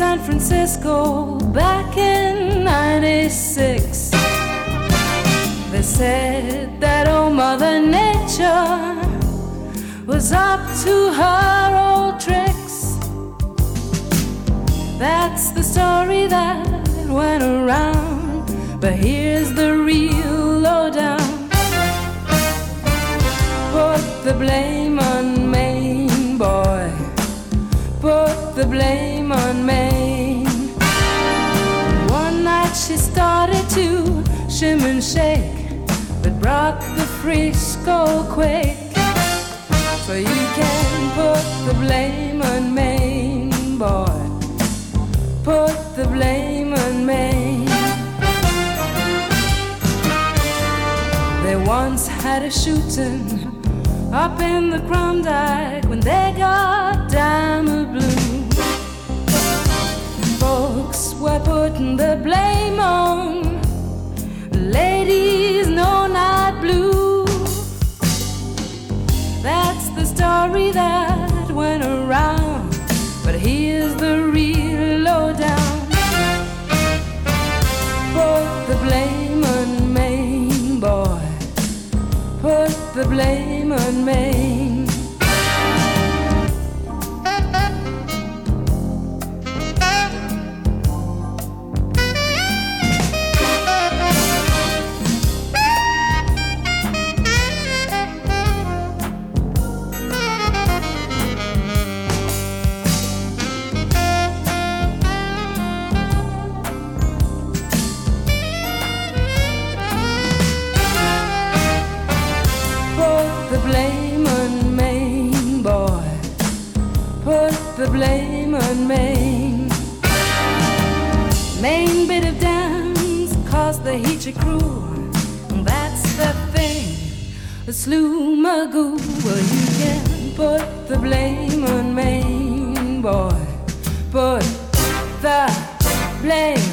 San Francisco back in 96. They said that old Mother Nature was up to her old tricks. That's the story that went around, but here's the real lowdown. Put the blame on Maine, boy. Put the blame on Maine. One night she started to shim and shake, but brought the Frisco quake. So you can put the blame on Maine, boy. Put the blame on Maine. They once had a shooting up in the Klondike when they got diamond blue. Folks were putting the blame on ladies no not blue. That's the story that went around but here's the real lowdown. Put the blame on Maine boy. Put the blame on Maine Maine. Maine bit of dance caused the Heechy crew. That's the thing, the slew magoo. Well, you can put the blame on Maine, boy. Put the blame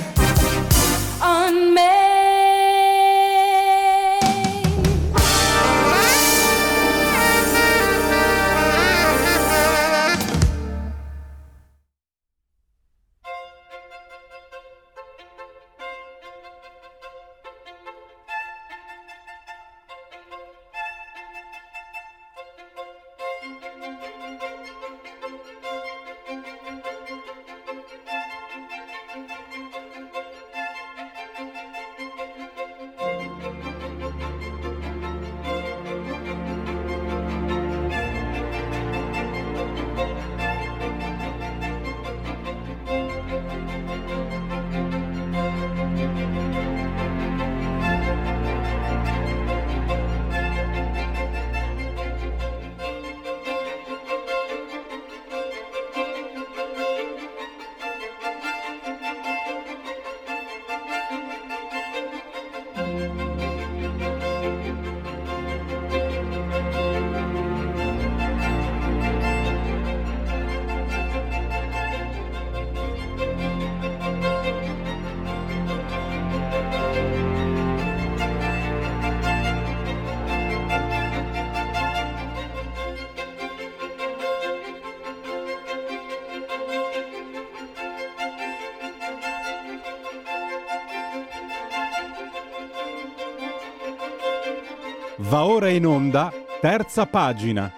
Va ora in onda, terza pagina.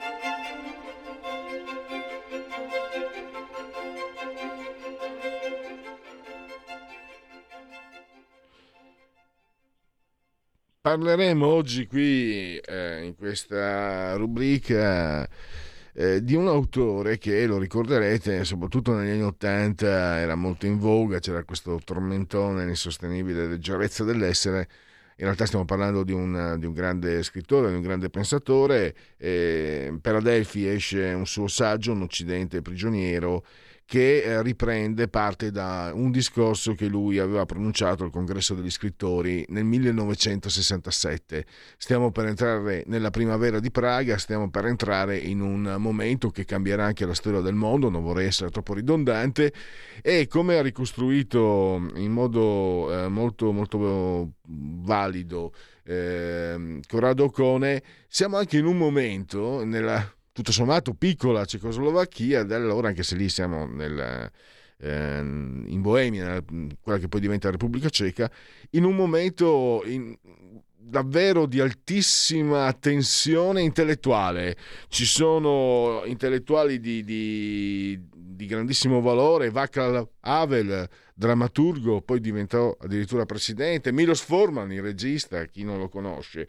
Parleremo oggi qui eh, in questa rubrica eh, di un autore che lo ricorderete, soprattutto negli anni Ottanta era molto in voga, c'era questo tormentone insostenibile leggerezza dell'essere. In realtà stiamo parlando di un, di un grande scrittore, di un grande pensatore. Eh, per Adelphi esce un suo saggio, Un Occidente prigioniero, che eh, riprende parte da un discorso che lui aveva pronunciato al congresso degli scrittori nel 1967. Stiamo per entrare nella primavera di Praga, stiamo per entrare in un momento che cambierà anche la storia del mondo, non vorrei essere troppo ridondante, e come ha ricostruito in modo eh, molto, molto valido eh, Corrado Ocone, siamo anche in un momento nella tutto sommato piccola Cecoslovacchia, da allora anche se lì siamo nel, eh, in Boemia, quella che poi diventa Repubblica Ceca, in un momento in, davvero di altissima tensione intellettuale. Ci sono intellettuali di, di, di grandissimo valore, Václav Havel, drammaturgo, poi diventò addirittura presidente, Milos Forman, il regista, chi non lo conosce.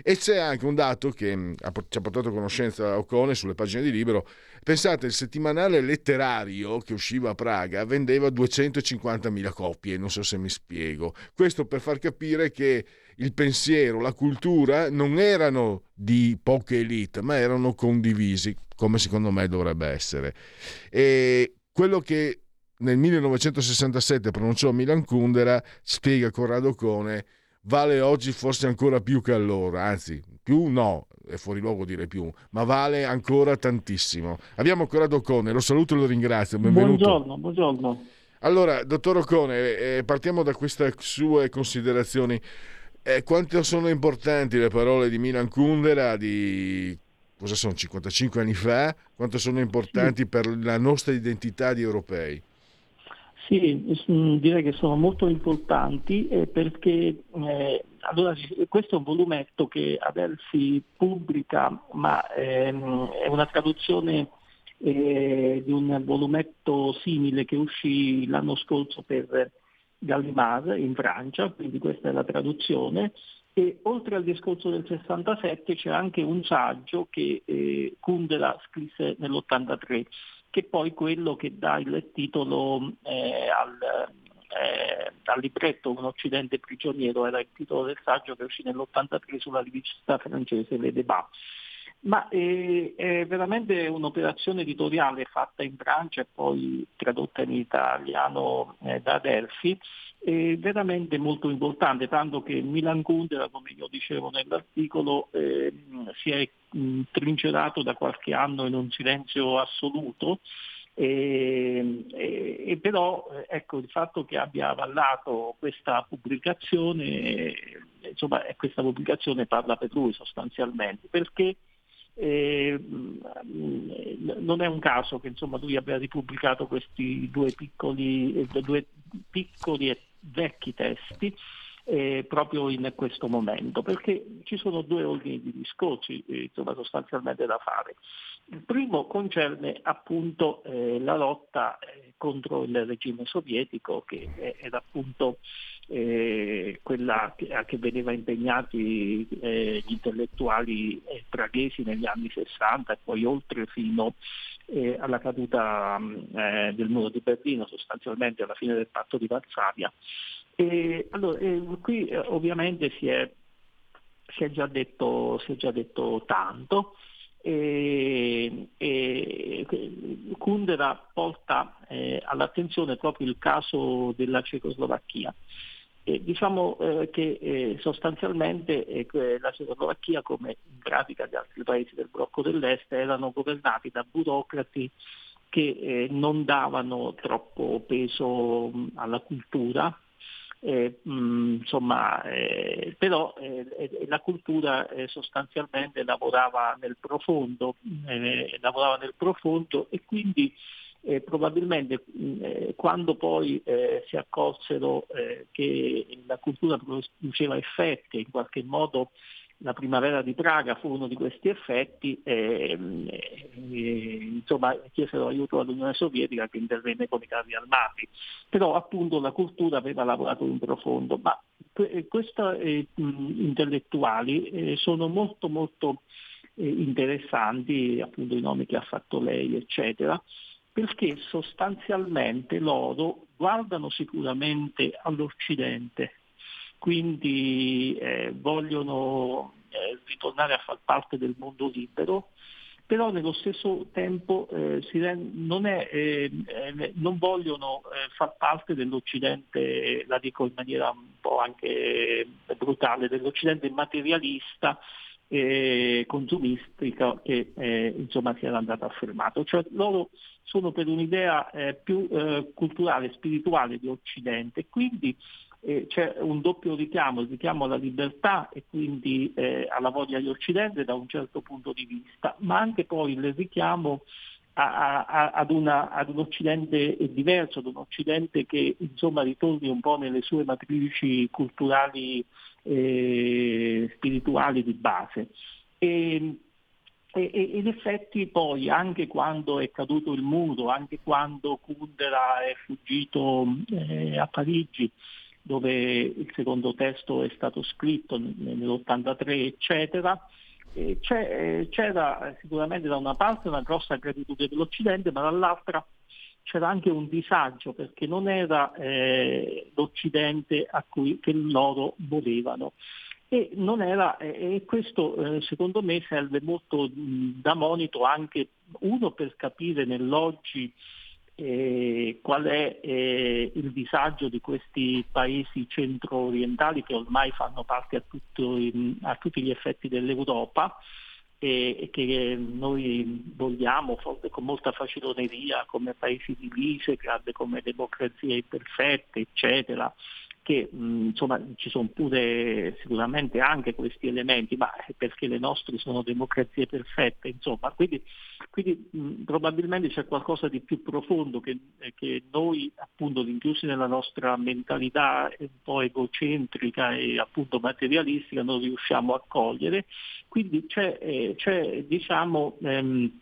E c'è anche un dato che mm, ci ha portato a conoscenza Ocone sulle pagine di Libero. Pensate, il settimanale letterario che usciva a Praga vendeva 250.000 copie, non so se mi spiego. Questo per far capire che il pensiero, la cultura non erano di poche elite, ma erano condivisi, come secondo me dovrebbe essere. E quello che nel 1967 pronunciò Milan Kundera, spiega Corrado Cone, vale oggi forse ancora più che allora, anzi più no, è fuori luogo dire più, ma vale ancora tantissimo. Abbiamo Corrado Cone, lo saluto e lo ringrazio, benvenuto. Buongiorno, buongiorno. Allora, dottor Ocone, eh, partiamo da queste sue considerazioni. Eh, quanto sono importanti le parole di Milan Kundera di cosa sono 55 anni fa? Quanto sono importanti per la nostra identità di europei? Sì, mm, direi che sono molto importanti eh, perché eh, allora, questo è un volumetto che Adelphi pubblica, ma ehm, è una traduzione eh, di un volumetto simile che uscì l'anno scorso per Gallimard in Francia, quindi questa è la traduzione. E oltre al discorso del 67 c'è anche un saggio che eh, Kundera scrisse nell'83 che è poi quello che dà il titolo eh, al, eh, al, libretto Un Occidente prigioniero, era il titolo del saggio che uscì nell'83 sulla rivista francese Le Débats. Ma eh, è veramente un'operazione editoriale fatta in Francia e poi tradotta in italiano eh, da Delphi, è veramente molto importante, tanto che Milan Kundera, come io dicevo nell'articolo, eh, si è mh, trincerato da qualche anno in un silenzio assoluto. E, e, e però ecco, il fatto che abbia avallato questa pubblicazione, insomma questa pubblicazione parla per lui sostanzialmente, perché eh, non è un caso che insomma, lui abbia ripubblicato questi due piccoli, due piccoli e vecchi testi eh, proprio in questo momento, perché ci sono due ordini di discorsi eh, insomma, sostanzialmente da fare. Il primo concerne appunto eh, la lotta eh, contro il regime sovietico che era appunto eh, quella che, a che vedeva impegnati eh, gli intellettuali praghesi negli anni 60 e poi oltre fino alla caduta del muro di Berlino, sostanzialmente alla fine del patto di Varsavia. E, allora, eh, qui eh, ovviamente si è, si, è detto, si è, già detto, tanto e, e Kundera porta eh, all'attenzione proprio il caso della Cecoslovacchia. E diciamo eh, che eh, sostanzialmente eh, la Cecoslovacchia, come in pratica gli altri paesi del blocco dell'Est, erano governati da burocrati che eh, non davano troppo peso alla cultura, eh, mh, insomma, eh, però la cultura sostanzialmente lavorava nel profondo, lavorava nel profondo e quindi probabilmente quando poi si accorsero che la cultura produceva effetti, in qualche modo la primavera di Praga fu uno di questi effetti insomma, chiesero aiuto all'Unione Sovietica che intervenne con i carri armati. Però appunto la cultura aveva lavorato in profondo, ma questi eh, intellettuali eh, sono molto molto eh, interessanti, appunto i nomi che ha fatto lei, eccetera, perché sostanzialmente loro guardano sicuramente all'Occidente, quindi eh, vogliono eh, ritornare a far parte del mondo libero, però nello stesso tempo eh, non, è, eh, eh, non, vogliono eh, far parte dell'Occidente, la dico in maniera un po' anche brutale, dell'Occidente materialista consumistica che insomma si era andato affermato. Cioè loro sono per un'idea eh, più culturale, spirituale di Occidente, quindi eh, c'è un doppio richiamo, il richiamo alla libertà e quindi eh, alla voglia di Occidente da un certo punto di vista, ma anche poi il richiamo a, a, ad, una, ad, un Occidente diverso, ad un Occidente che insomma ritorni un po' nelle sue matrici culturali e spirituali di base. E, e, in effetti poi anche quando è caduto il muro, anche quando Kundera è fuggito eh, a Parigi, dove il secondo testo è stato scritto nell'83, eccetera, eh, c'era sicuramente da una parte una grossa gratitudine dell'Occidente, ma dall'altra c'era anche un disagio perché non era eh, l'Occidente cui che loro volevano. E, era, e questo eh, secondo me serve molto da monito anche uno per capire nell'oggi eh, qual è eh, il disagio di questi paesi centro-orientali che ormai fanno parte a, tutto, a tutti gli effetti dell'Europa e, che noi vogliamo con molta faciloneria come paesi di Visegrad, come democrazie imperfette, eccetera che mh, insomma ci sono pure sicuramente anche questi elementi, ma perché le nostre sono democrazie perfette, insomma, quindi, quindi mh, probabilmente c'è qualcosa di più profondo che, che, noi appunto rinchiusi nella nostra mentalità un po' egocentrica e appunto materialistica non riusciamo a cogliere, quindi c'è, eh, c'è diciamo ehm,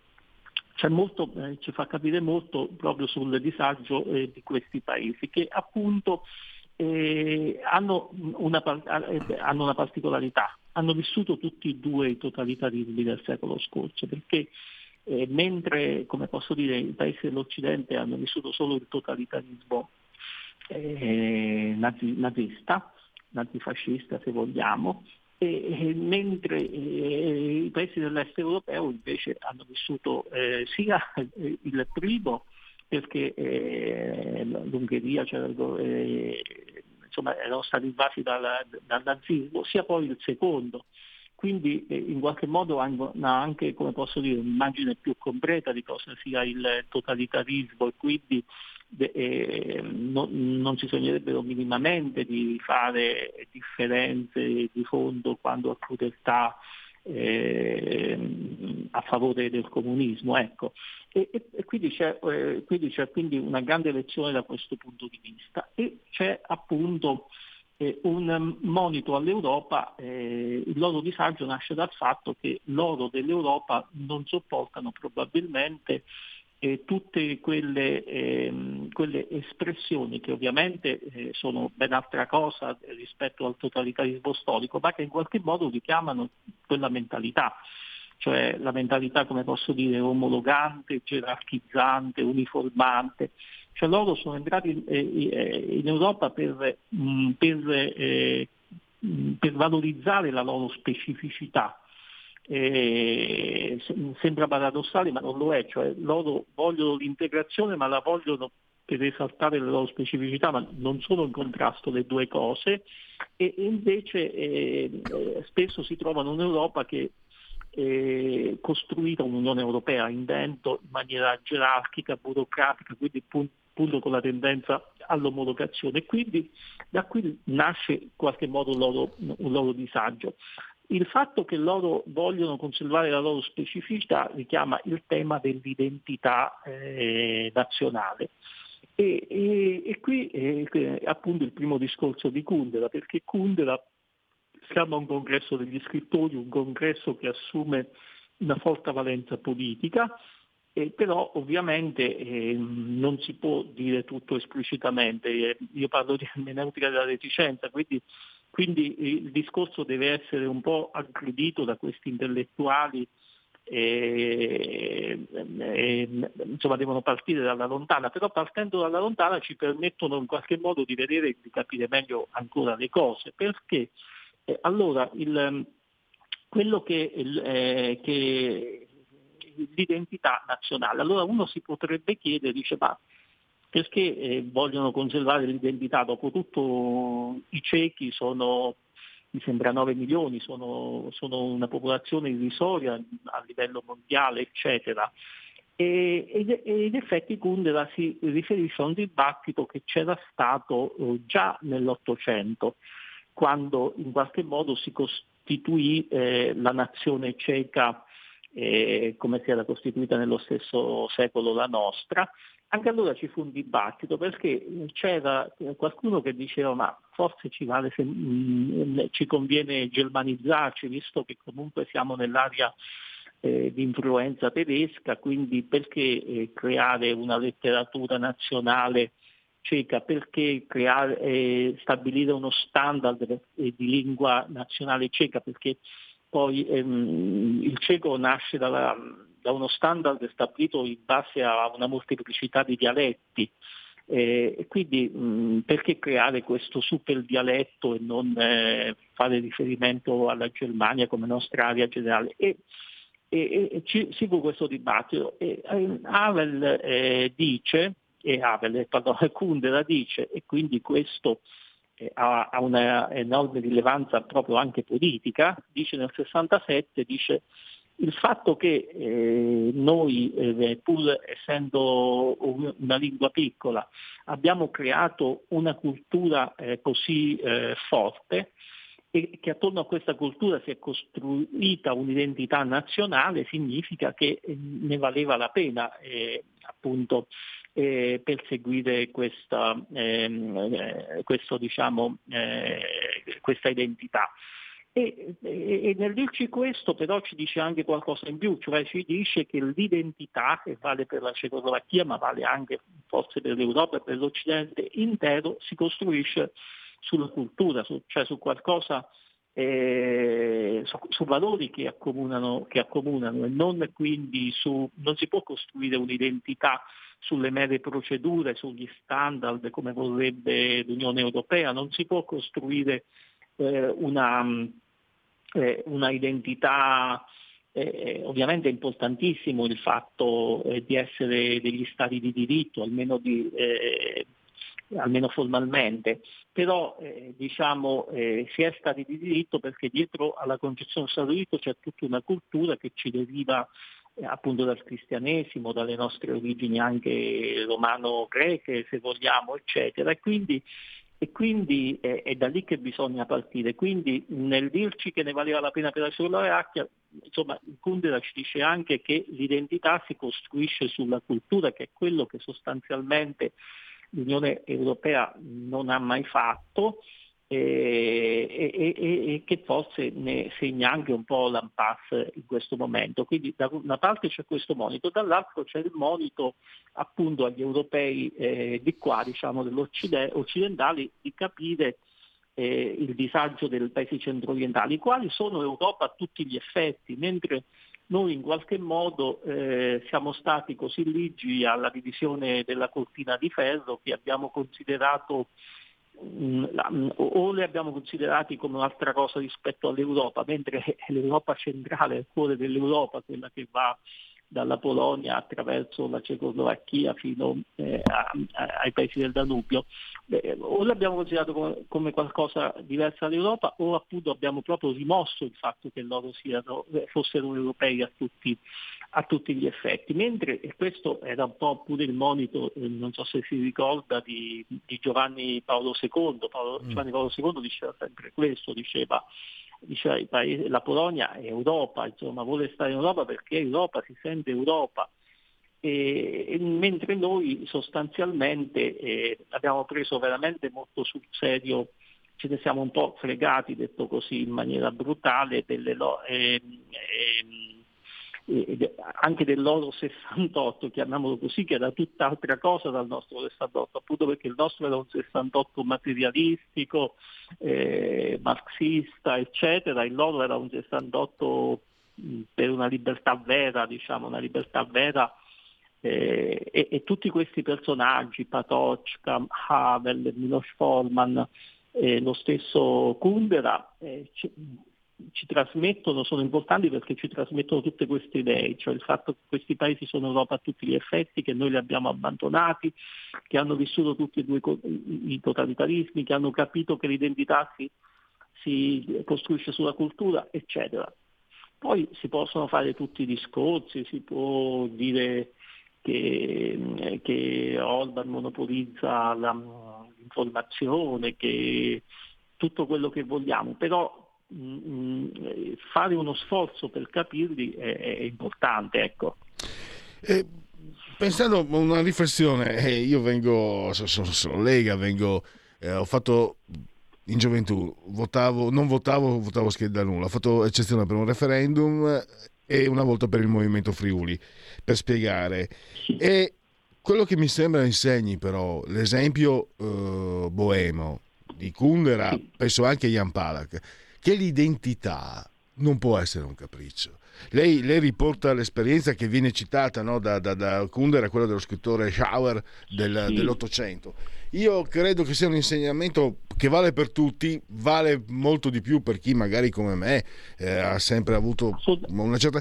molto, eh, ci fa capire molto proprio sul disagio eh, di questi paesi che appunto eh, hanno, una, eh, hanno, una, particolarità, hanno vissuto tutti e due i totalitarismi del secolo scorso, perché eh, mentre, come posso dire, i paesi dell'Occidente hanno vissuto solo il totalitarismo eh, nazi, nazista, nazifascista se vogliamo, e, mentre eh, i paesi dell'est europeo invece hanno vissuto eh, sia il primo perché eh, l'Ungheria cioè, eh, insomma, erano stati invasi dal, dal, nazismo, sia poi il secondo. Quindi eh, in qualche modo hanno anche, come posso dire, un'immagine più completa di cosa sia il totalitarismo e quindi eh, non, non si sognerebbero minimamente di fare differenze di fondo quando a crudeltà eh, a favore del comunismo. Ecco. E, e, e quindi, c'è, eh, quindi, c'è, quindi una grande lezione da questo punto di vista e c'è appunto eh, un monito all'Europa, eh, il loro disagio nasce dal fatto che loro dell'Europa non sopportano probabilmente eh, tutte quelle, ehm, quelle, espressioni che ovviamente eh, sono ben altra cosa rispetto al totalitarismo storico, ma che in qualche modo richiamano quella mentalità, cioè la mentalità, come posso dire, omologante, gerarchizzante, uniformante. Cioè loro sono entrati eh, eh in Europa per, mh, per, eh, per valorizzare la loro specificità, eh, sembra paradossale ma non lo è, cioè loro vogliono l'integrazione ma la vogliono per esaltare le loro specificità, ma non sono in contrasto le due cose e invece eh, spesso si trovano un'Europa che è costruita un'Unione Europea in vento in maniera gerarchica, burocratica, quindi appunto con la tendenza all'omologazione. Quindi da qui nasce in qualche modo un loro, un loro disagio. Il fatto che loro vogliono conservare la loro specificità richiama il tema dell'identità eh, nazionale. E, e, e qui è appunto il primo discorso di Kundera, perché Kundera siamo a un congresso degli scrittori, un congresso che assume una forte valenza politica, eh, però ovviamente eh, non si può dire tutto esplicitamente, eh, io parlo di ermeneutica della reticenza, quindi, quindi, il discorso deve essere un po' aggredito da questi intellettuali e, e, insomma devono partire dalla lontana, però partendo dalla lontana ci permettono in qualche modo di vedere e di capire meglio ancora le cose, perché? Eh, allora il, quello che, eh, che l'identità nazionale, allora uno si potrebbe chiedere, dice ma perché eh, vogliono conservare l'identità? Dopotutto i ciechi sono mi sembra 9 milioni, sono, sono una popolazione irrisoria a livello mondiale, eccetera. E, ed, in effetti Kundera si riferisce a un dibattito che c'era stato eh, già nell'Ottocento, quando in qualche modo si costituì eh, la nazione ceca eh, come si era costituita nello stesso secolo la nostra, anche allora ci fu un dibattito perché c'era qualcuno che diceva ma forse ci, vale se, mh, mm, ci conviene germanizzarci visto che comunque siamo nell'area eh, di influenza tedesca, quindi perché eh, creare una letteratura nazionale ceca, perché creare, eh, stabilire uno standard di lingua nazionale ceca, perché poi ehm, il ceco nasce dalla, da uno standard stabilito in base a una molteplicità di dialetti. Eh, quindi mh, perché creare questo super dialetto e non eh, fare riferimento alla Germania come nostra area generale? E, e, e ci, fu questo dibattito. E, eh, Havel eh, dice, e Havel, pardon, Kundera dice, e quindi questo eh, ha, ha una enorme rilevanza proprio anche politica, dice nel 67, dice il fatto che eh, noi, eh, pur essendo una lingua piccola, abbiamo creato una cultura eh, così eh, forte e che attorno a questa cultura si è costruita un'identità nazionale, significa che eh, ne valeva la pena eh, appunto perseguire questa, ehm, questo, diciamo, questa identità. E, e, e, nel dirci questo però ci dice anche qualcosa in più, cioè ci dice che l'identità, che vale per la Cecoslovacchia ma vale anche forse per l'Europa e per l'Occidente intero, si costruisce sulla cultura, su, cioè su qualcosa, eh, su, su, valori che accomunano, che accomunano, e non quindi su, non si può costruire un'identità sulle mere procedure, sugli standard come vorrebbe l'Unione Europea, non si può costruire eh, una, eh, una, identità eh, ovviamente è importantissimo il fatto eh, di essere degli stati di diritto, almeno, di, eh, almeno formalmente, però eh, diciamo, eh, si è stati di diritto perché dietro alla concezione dello Stato di diritto c'è tutta una cultura che ci deriva appunto dal cristianesimo, dalle nostre origini anche romano-greche se vogliamo, eccetera. E quindi e quindi è, è, da lì che bisogna partire. Quindi nel dirci che ne valeva la pena per la Cecoslovacchia, insomma Kundera ci dice anche che l'identità si costruisce sulla cultura, che è quello che sostanzialmente l'Unione Europea non ha mai fatto e, e, e, che forse ne segna anche un po' l'impasse in questo momento. Quindi da una parte c'è questo monito, dall'altro c'è il monito appunto agli europei eh, di qua, diciamo, occidentali, di capire eh, il disagio dei paesi centro-orientali, quali sono Europa a tutti gli effetti, mentre noi in qualche modo eh, siamo stati così ligi alla divisione della cortina di ferro che abbiamo considerato o li abbiamo considerati come un'altra cosa rispetto all'Europa, mentre l'Europa centrale il cuore dell'Europa, quella che va dalla Polonia attraverso la Cecoslovacchia fino eh, a, a, ai paesi del Danubio, Beh, o l'abbiamo considerato come, come, qualcosa diverso dall'Europa o appunto abbiamo proprio rimosso il fatto che loro siano, eh, fossero europei a tutti, a tutti gli effetti. Mentre, e questo era un po' pure il monito, eh, non so se si ricorda, di, di Giovanni Paolo II, Paolo, mm. Giovanni Paolo II diceva sempre questo, diceva, diceva paesi, la Polonia è Europa, insomma vuole stare in Europa perché Europa si sente Europa. E, e mentre noi sostanzialmente eh, abbiamo preso veramente molto sul serio ce ne siamo un po' fregati, detto così in maniera brutale, delle, eh, eh, anche dell'oro 68, chiamiamolo così, che era tutt'altra cosa dal nostro 68, appunto perché il nostro era un 68 materialistico, eh, marxista, eccetera, il loro era un 68 per una libertà vera, diciamo, una libertà vera eh, e, e, tutti questi personaggi, Patochka, Havel, Milos Forman, eh, lo stesso Kundera, eh, ci, trasmettono, sono importanti perché ci trasmettono tutte queste idee, cioè il fatto che questi paesi sono Europa a tutti gli effetti, che noi li abbiamo abbandonati, che hanno vissuto tutti e due i totalitarismi, che hanno capito che l'identità si, si costruisce sulla cultura, eccetera. Poi si possono fare tutti i discorsi, si può dire che, che Orban monopolizza la, l'informazione, che tutto quello che vogliamo, però mh, mm, mm, fare uno sforzo per capirli è, è importante. Ecco. Eh, pensando a una riflessione, eh, io vengo, sono, sono Lega, vengo, eh, ho fatto in gioventù votavo, non votavo, votavo scheda nulla, ho fatto eccezione per un referendum e una volta per il movimento Friuli, per spiegare. E quello che mi sembra insegni però, l'esempio eh, boemo di Kundera, penso anche a Jan Palak, che l'identità non può essere un capriccio. Lei, lei, riporta l'esperienza che viene citata no, da, da, da Kundera, quella dello scrittore Schauer del, sì. dell'Ottocento io credo che sia un insegnamento che vale per tutti, vale molto di più per chi magari come me eh, ha sempre avuto una certa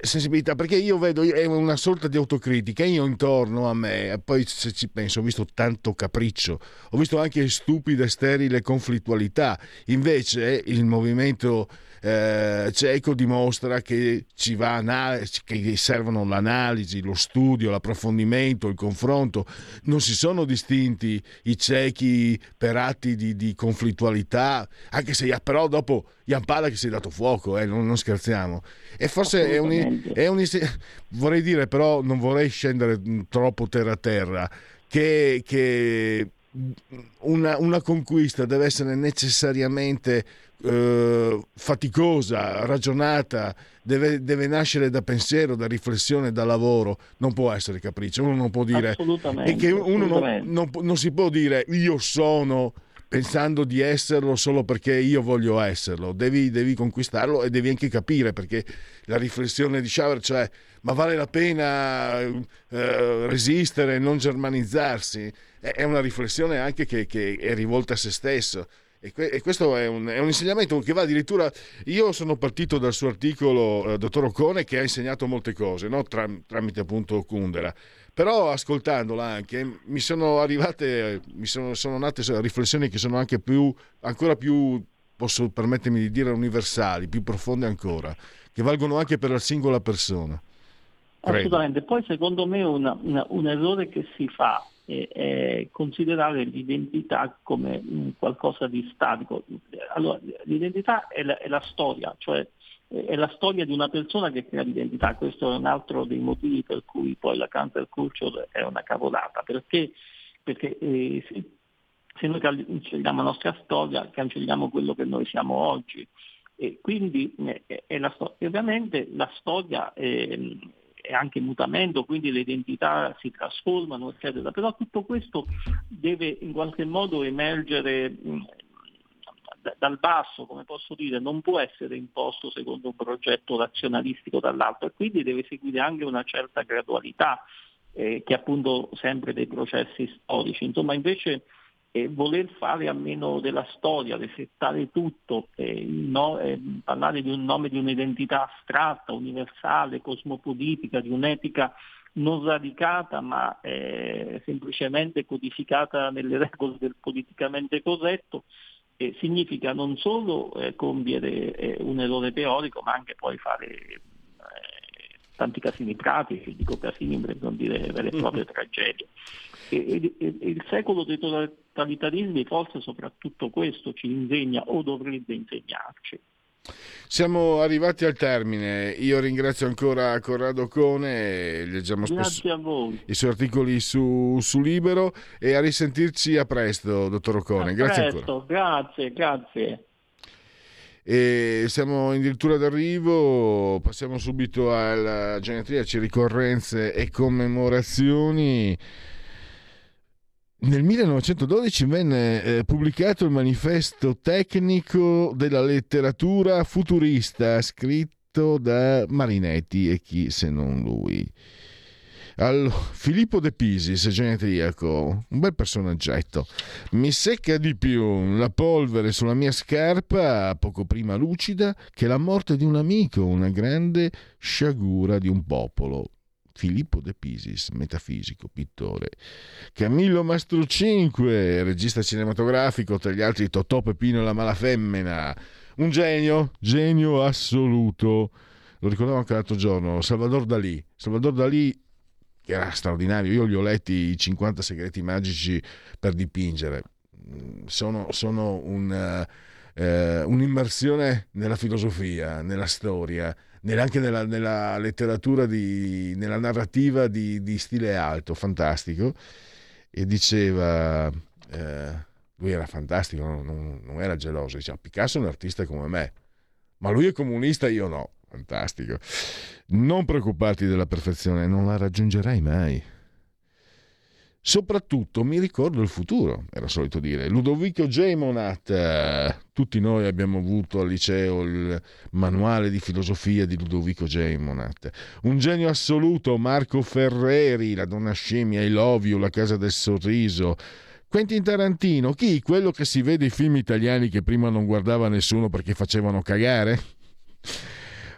sensibilità, perché io vedo è una sorta di autocritica, io intorno a me, poi se ci penso ho visto tanto capriccio, ho visto anche stupida e sterile conflittualità, invece il movimento eh, Ceco dimostra che ci va analisi, che servono l'analisi, lo studio, l'approfondimento, il confronto. Non si sono distinti i cechi per atti di, di conflittualità, anche se però dopo Jan che si è dato fuoco, eh, non, non, scherziamo. E forse è un, è un, vorrei dire, però non vorrei scendere troppo terra a terra, che, che una, una, conquista deve essere necessariamente eh, faticosa, ragionata, deve, deve, nascere da pensiero, da riflessione, da lavoro, non può essere capriccio. Uno non può dire e che uno non, non, non si può dire io sono pensando di esserlo solo perché io voglio esserlo, devi, devi, conquistarlo e devi anche capire perché la riflessione di Schauer, cioè ma vale la pena eh, resistere, non germanizzarsi, è una riflessione anche che, che è rivolta a se stesso. E, que- e questo è un, è un, insegnamento che va addirittura. Io sono partito dal suo articolo, eh, dottor Ocone, che ha insegnato molte cose no? Tram- tramite appunto Kundera. Però ascoltandola anche mi sono arrivate, mi sono, sono nate riflessioni che sono anche più, ancora più, posso permettermi di dire, universali, più profonde ancora, che valgono anche per la singola persona. Assolutamente. Poi secondo me una, una, un errore che si fa è considerare l'identità come qualcosa di statico. Allora, l'identità è la, è la storia, cioè è la storia di una persona che crea l'identità. Questo è un altro dei motivi per cui poi la cancel culture è una cavolata, perché, perché eh, se, se noi cancelliamo la nostra storia, cancelliamo quello che noi siamo oggi. E quindi eh, è la storia. Ovviamente la storia è, è anche mutamento, quindi le identità si trasformano, eccetera. Però tutto questo deve in qualche modo emergere dal basso, come posso dire, non può essere imposto secondo un progetto razionalistico dall'alto e quindi deve seguire anche una certa gradualità eh, che appunto sempre dei processi storici. Insomma, invece eh, voler fare a meno della storia, resettare tutto, eh, no, eh, parlare di un nome di un'identità astratta, universale, cosmopolitica, di un'etica non radicata ma eh, semplicemente codificata nelle regole del politicamente corretto, eh, significa non solo eh, compiere un errore teorico ma anche poi fare tanti casini pratici, dico casini per non dire vere e proprie tragedie. E, e, e il secolo dei totalitarismi forse soprattutto questo ci insegna o dovrebbe insegnarci. Siamo arrivati al termine. Io ringrazio ancora Corrado Cone, leggiamo spesso i suoi articoli su, su, Libero e a risentirci a presto, dottor Ocone. Grazie presto, ancora. Grazie, grazie. E siamo addirittura d'arrivo, passiamo subito alla genetriaci, ricorrenze e commemorazioni. Nel 1912 venne eh, pubblicato il manifesto tecnico della letteratura futurista scritto da Marinetti e chi se non lui. Allora, Filippo De Pisis, genetriaco, un bel personaggetto. Mi secca di più la polvere sulla mia scarpa, poco prima lucida, che la morte di un amico, una grande sciagura di un popolo. Filippo De Pisis, metafisico, pittore. Camillo Mastrocinque, regista cinematografico, tra gli altri Totò Pepino e la Malafemmina. Un genio, genio assoluto. Lo ricordavo anche l'altro giorno, Salvador Dalì. Salvador Dalì che era straordinario. Io gli ho letti i 50 segreti magici per dipingere. Sono, sono un, eh, un'immersione nella filosofia, nella storia anche nella, nella letteratura, di, nella narrativa di, di, stile alto, fantastico. E diceva, eh, lui era fantastico, non, non, era geloso, diceva Picasso è un artista come me, ma lui è comunista, io no. Fantastico. Non preoccuparti della perfezione, non la raggiungerai mai. Soprattutto mi ricordo il futuro, era solito dire. Ludovico J. Monat, eh, tutti noi abbiamo avuto al liceo il manuale di filosofia di Ludovico J. Monat. Un genio assoluto, Marco Ferreri, La donna scimmia, I love you, La casa del sorriso. Quentin Tarantino, chi? Quello che si vede i film italiani che prima non guardava nessuno perché facevano cagare?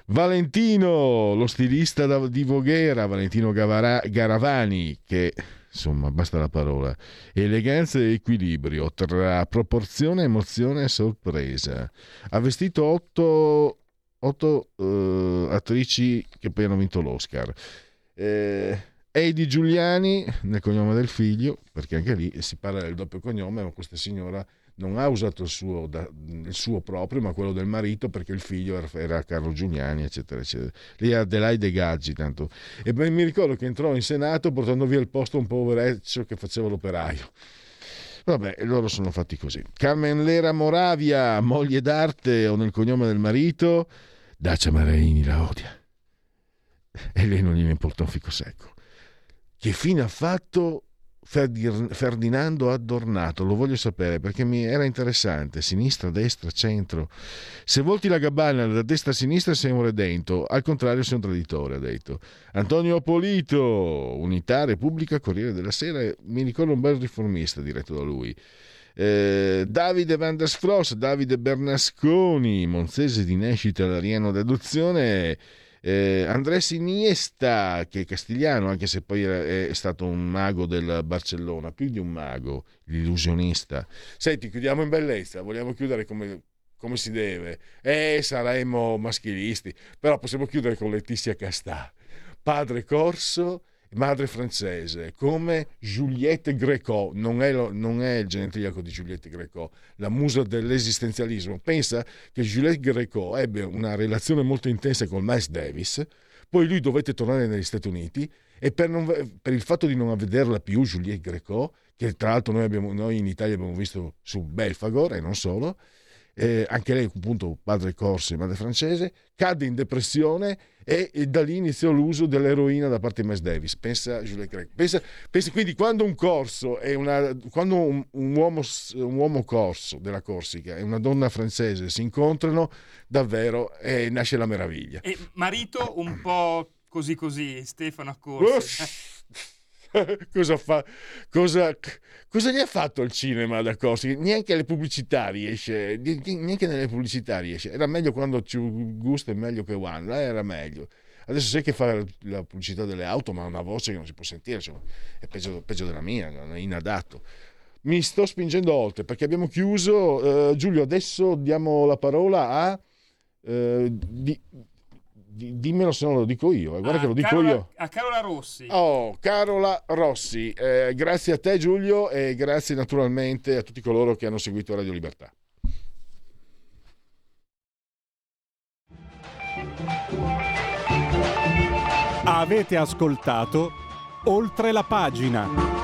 Valentino, lo stilista di Voghera, Valentino Garavani, che insomma, basta la parola. Eleganza e equilibrio tra proporzione, emozione e sorpresa. Ha vestito otto, otto uh, attrici che poi hanno vinto l'Oscar. Eh, Eddie Giuliani nel cognome del figlio, perché anche lì si parla del doppio cognome, ma questa signora non ha usato il suo, da, il suo, proprio, ma quello del marito, perché il figlio era, era Carlo Giuliani, eccetera, eccetera. Lì Adelaide Gaggi, tanto. E beh, mi ricordo che entrò in Senato portando via il posto un povereccio che faceva l'operaio. Vabbè, loro sono fatti così. Carmen Lera Moravia, moglie d'arte o nel cognome del marito, Dacia Marini la odia. E lei non gli importa un fico secco. Che fine ha fatto Ferdinando Adornato, lo voglio sapere perché mi era interessante, sinistra, destra, centro. Se volti la gabbana da destra a sinistra sei un redento, al contrario sei un traditore, ha detto. Antonio Polito, Unità Repubblica, Corriere della Sera, mi ricordo un bel riformista diretto da lui. Eh, Davide Van der Davide Bernasconi, Monzese di nascita, l'ariano d'adozione eh, Andrés Iniesta, che è castigliano, anche se poi è stato un mago del Barcellona, più di un mago, l'illusionista. Senti, chiudiamo in bellezza, vogliamo chiudere come, come si deve. Eh, saremo maschilisti, però possiamo chiudere con Letizia Castà. Padre Corso madre francese, come Juliette Greco, non è, lo, non è il genetriaco di Juliette Greco, la musa dell'esistenzialismo. Pensa che Juliette Greco ebbe una relazione molto intensa con Miles Davis, poi lui dovette tornare negli Stati Uniti e per, non, per il fatto di non vederla più, Juliette Greco, che tra l'altro noi, abbiamo, noi in Italia abbiamo visto su Belfagor e non solo, eh, anche lei appunto padre corso e madre francese, cadde in depressione e, e, da lì iniziò l'uso dell'eroina da parte di Miles Davis. Pensa Juliette Craig. Pensa, pensa, quindi quando un corso è una, quando un, un, uomo, un, uomo, corso della Corsica e una donna francese si incontrano, davvero eh, nasce la meraviglia. E marito un po' così così, Stefano Accorsi. cosa, fa, cosa, cosa gli ha fatto il cinema da Corsi? Neanche le pubblicità riesce, neanche nelle pubblicità riesce. Era meglio quando ci gusta è meglio che one, là era meglio. Adesso sai che fa la pubblicità delle auto, ma ha una voce che non si può sentire, cioè, è peggio, peggio, della mia, è inadatto. Mi sto spingendo oltre perché abbiamo chiuso. Uh, Giulio, adesso diamo la parola a. Uh, di, dimmelo se non lo dico io, eh, guarda ah, che lo dico Carola, io. A Carola Rossi. Oh, Carola Rossi, eh, grazie a te Giulio e grazie naturalmente a tutti coloro che hanno seguito Radio Libertà. Avete ascoltato oltre la pagina.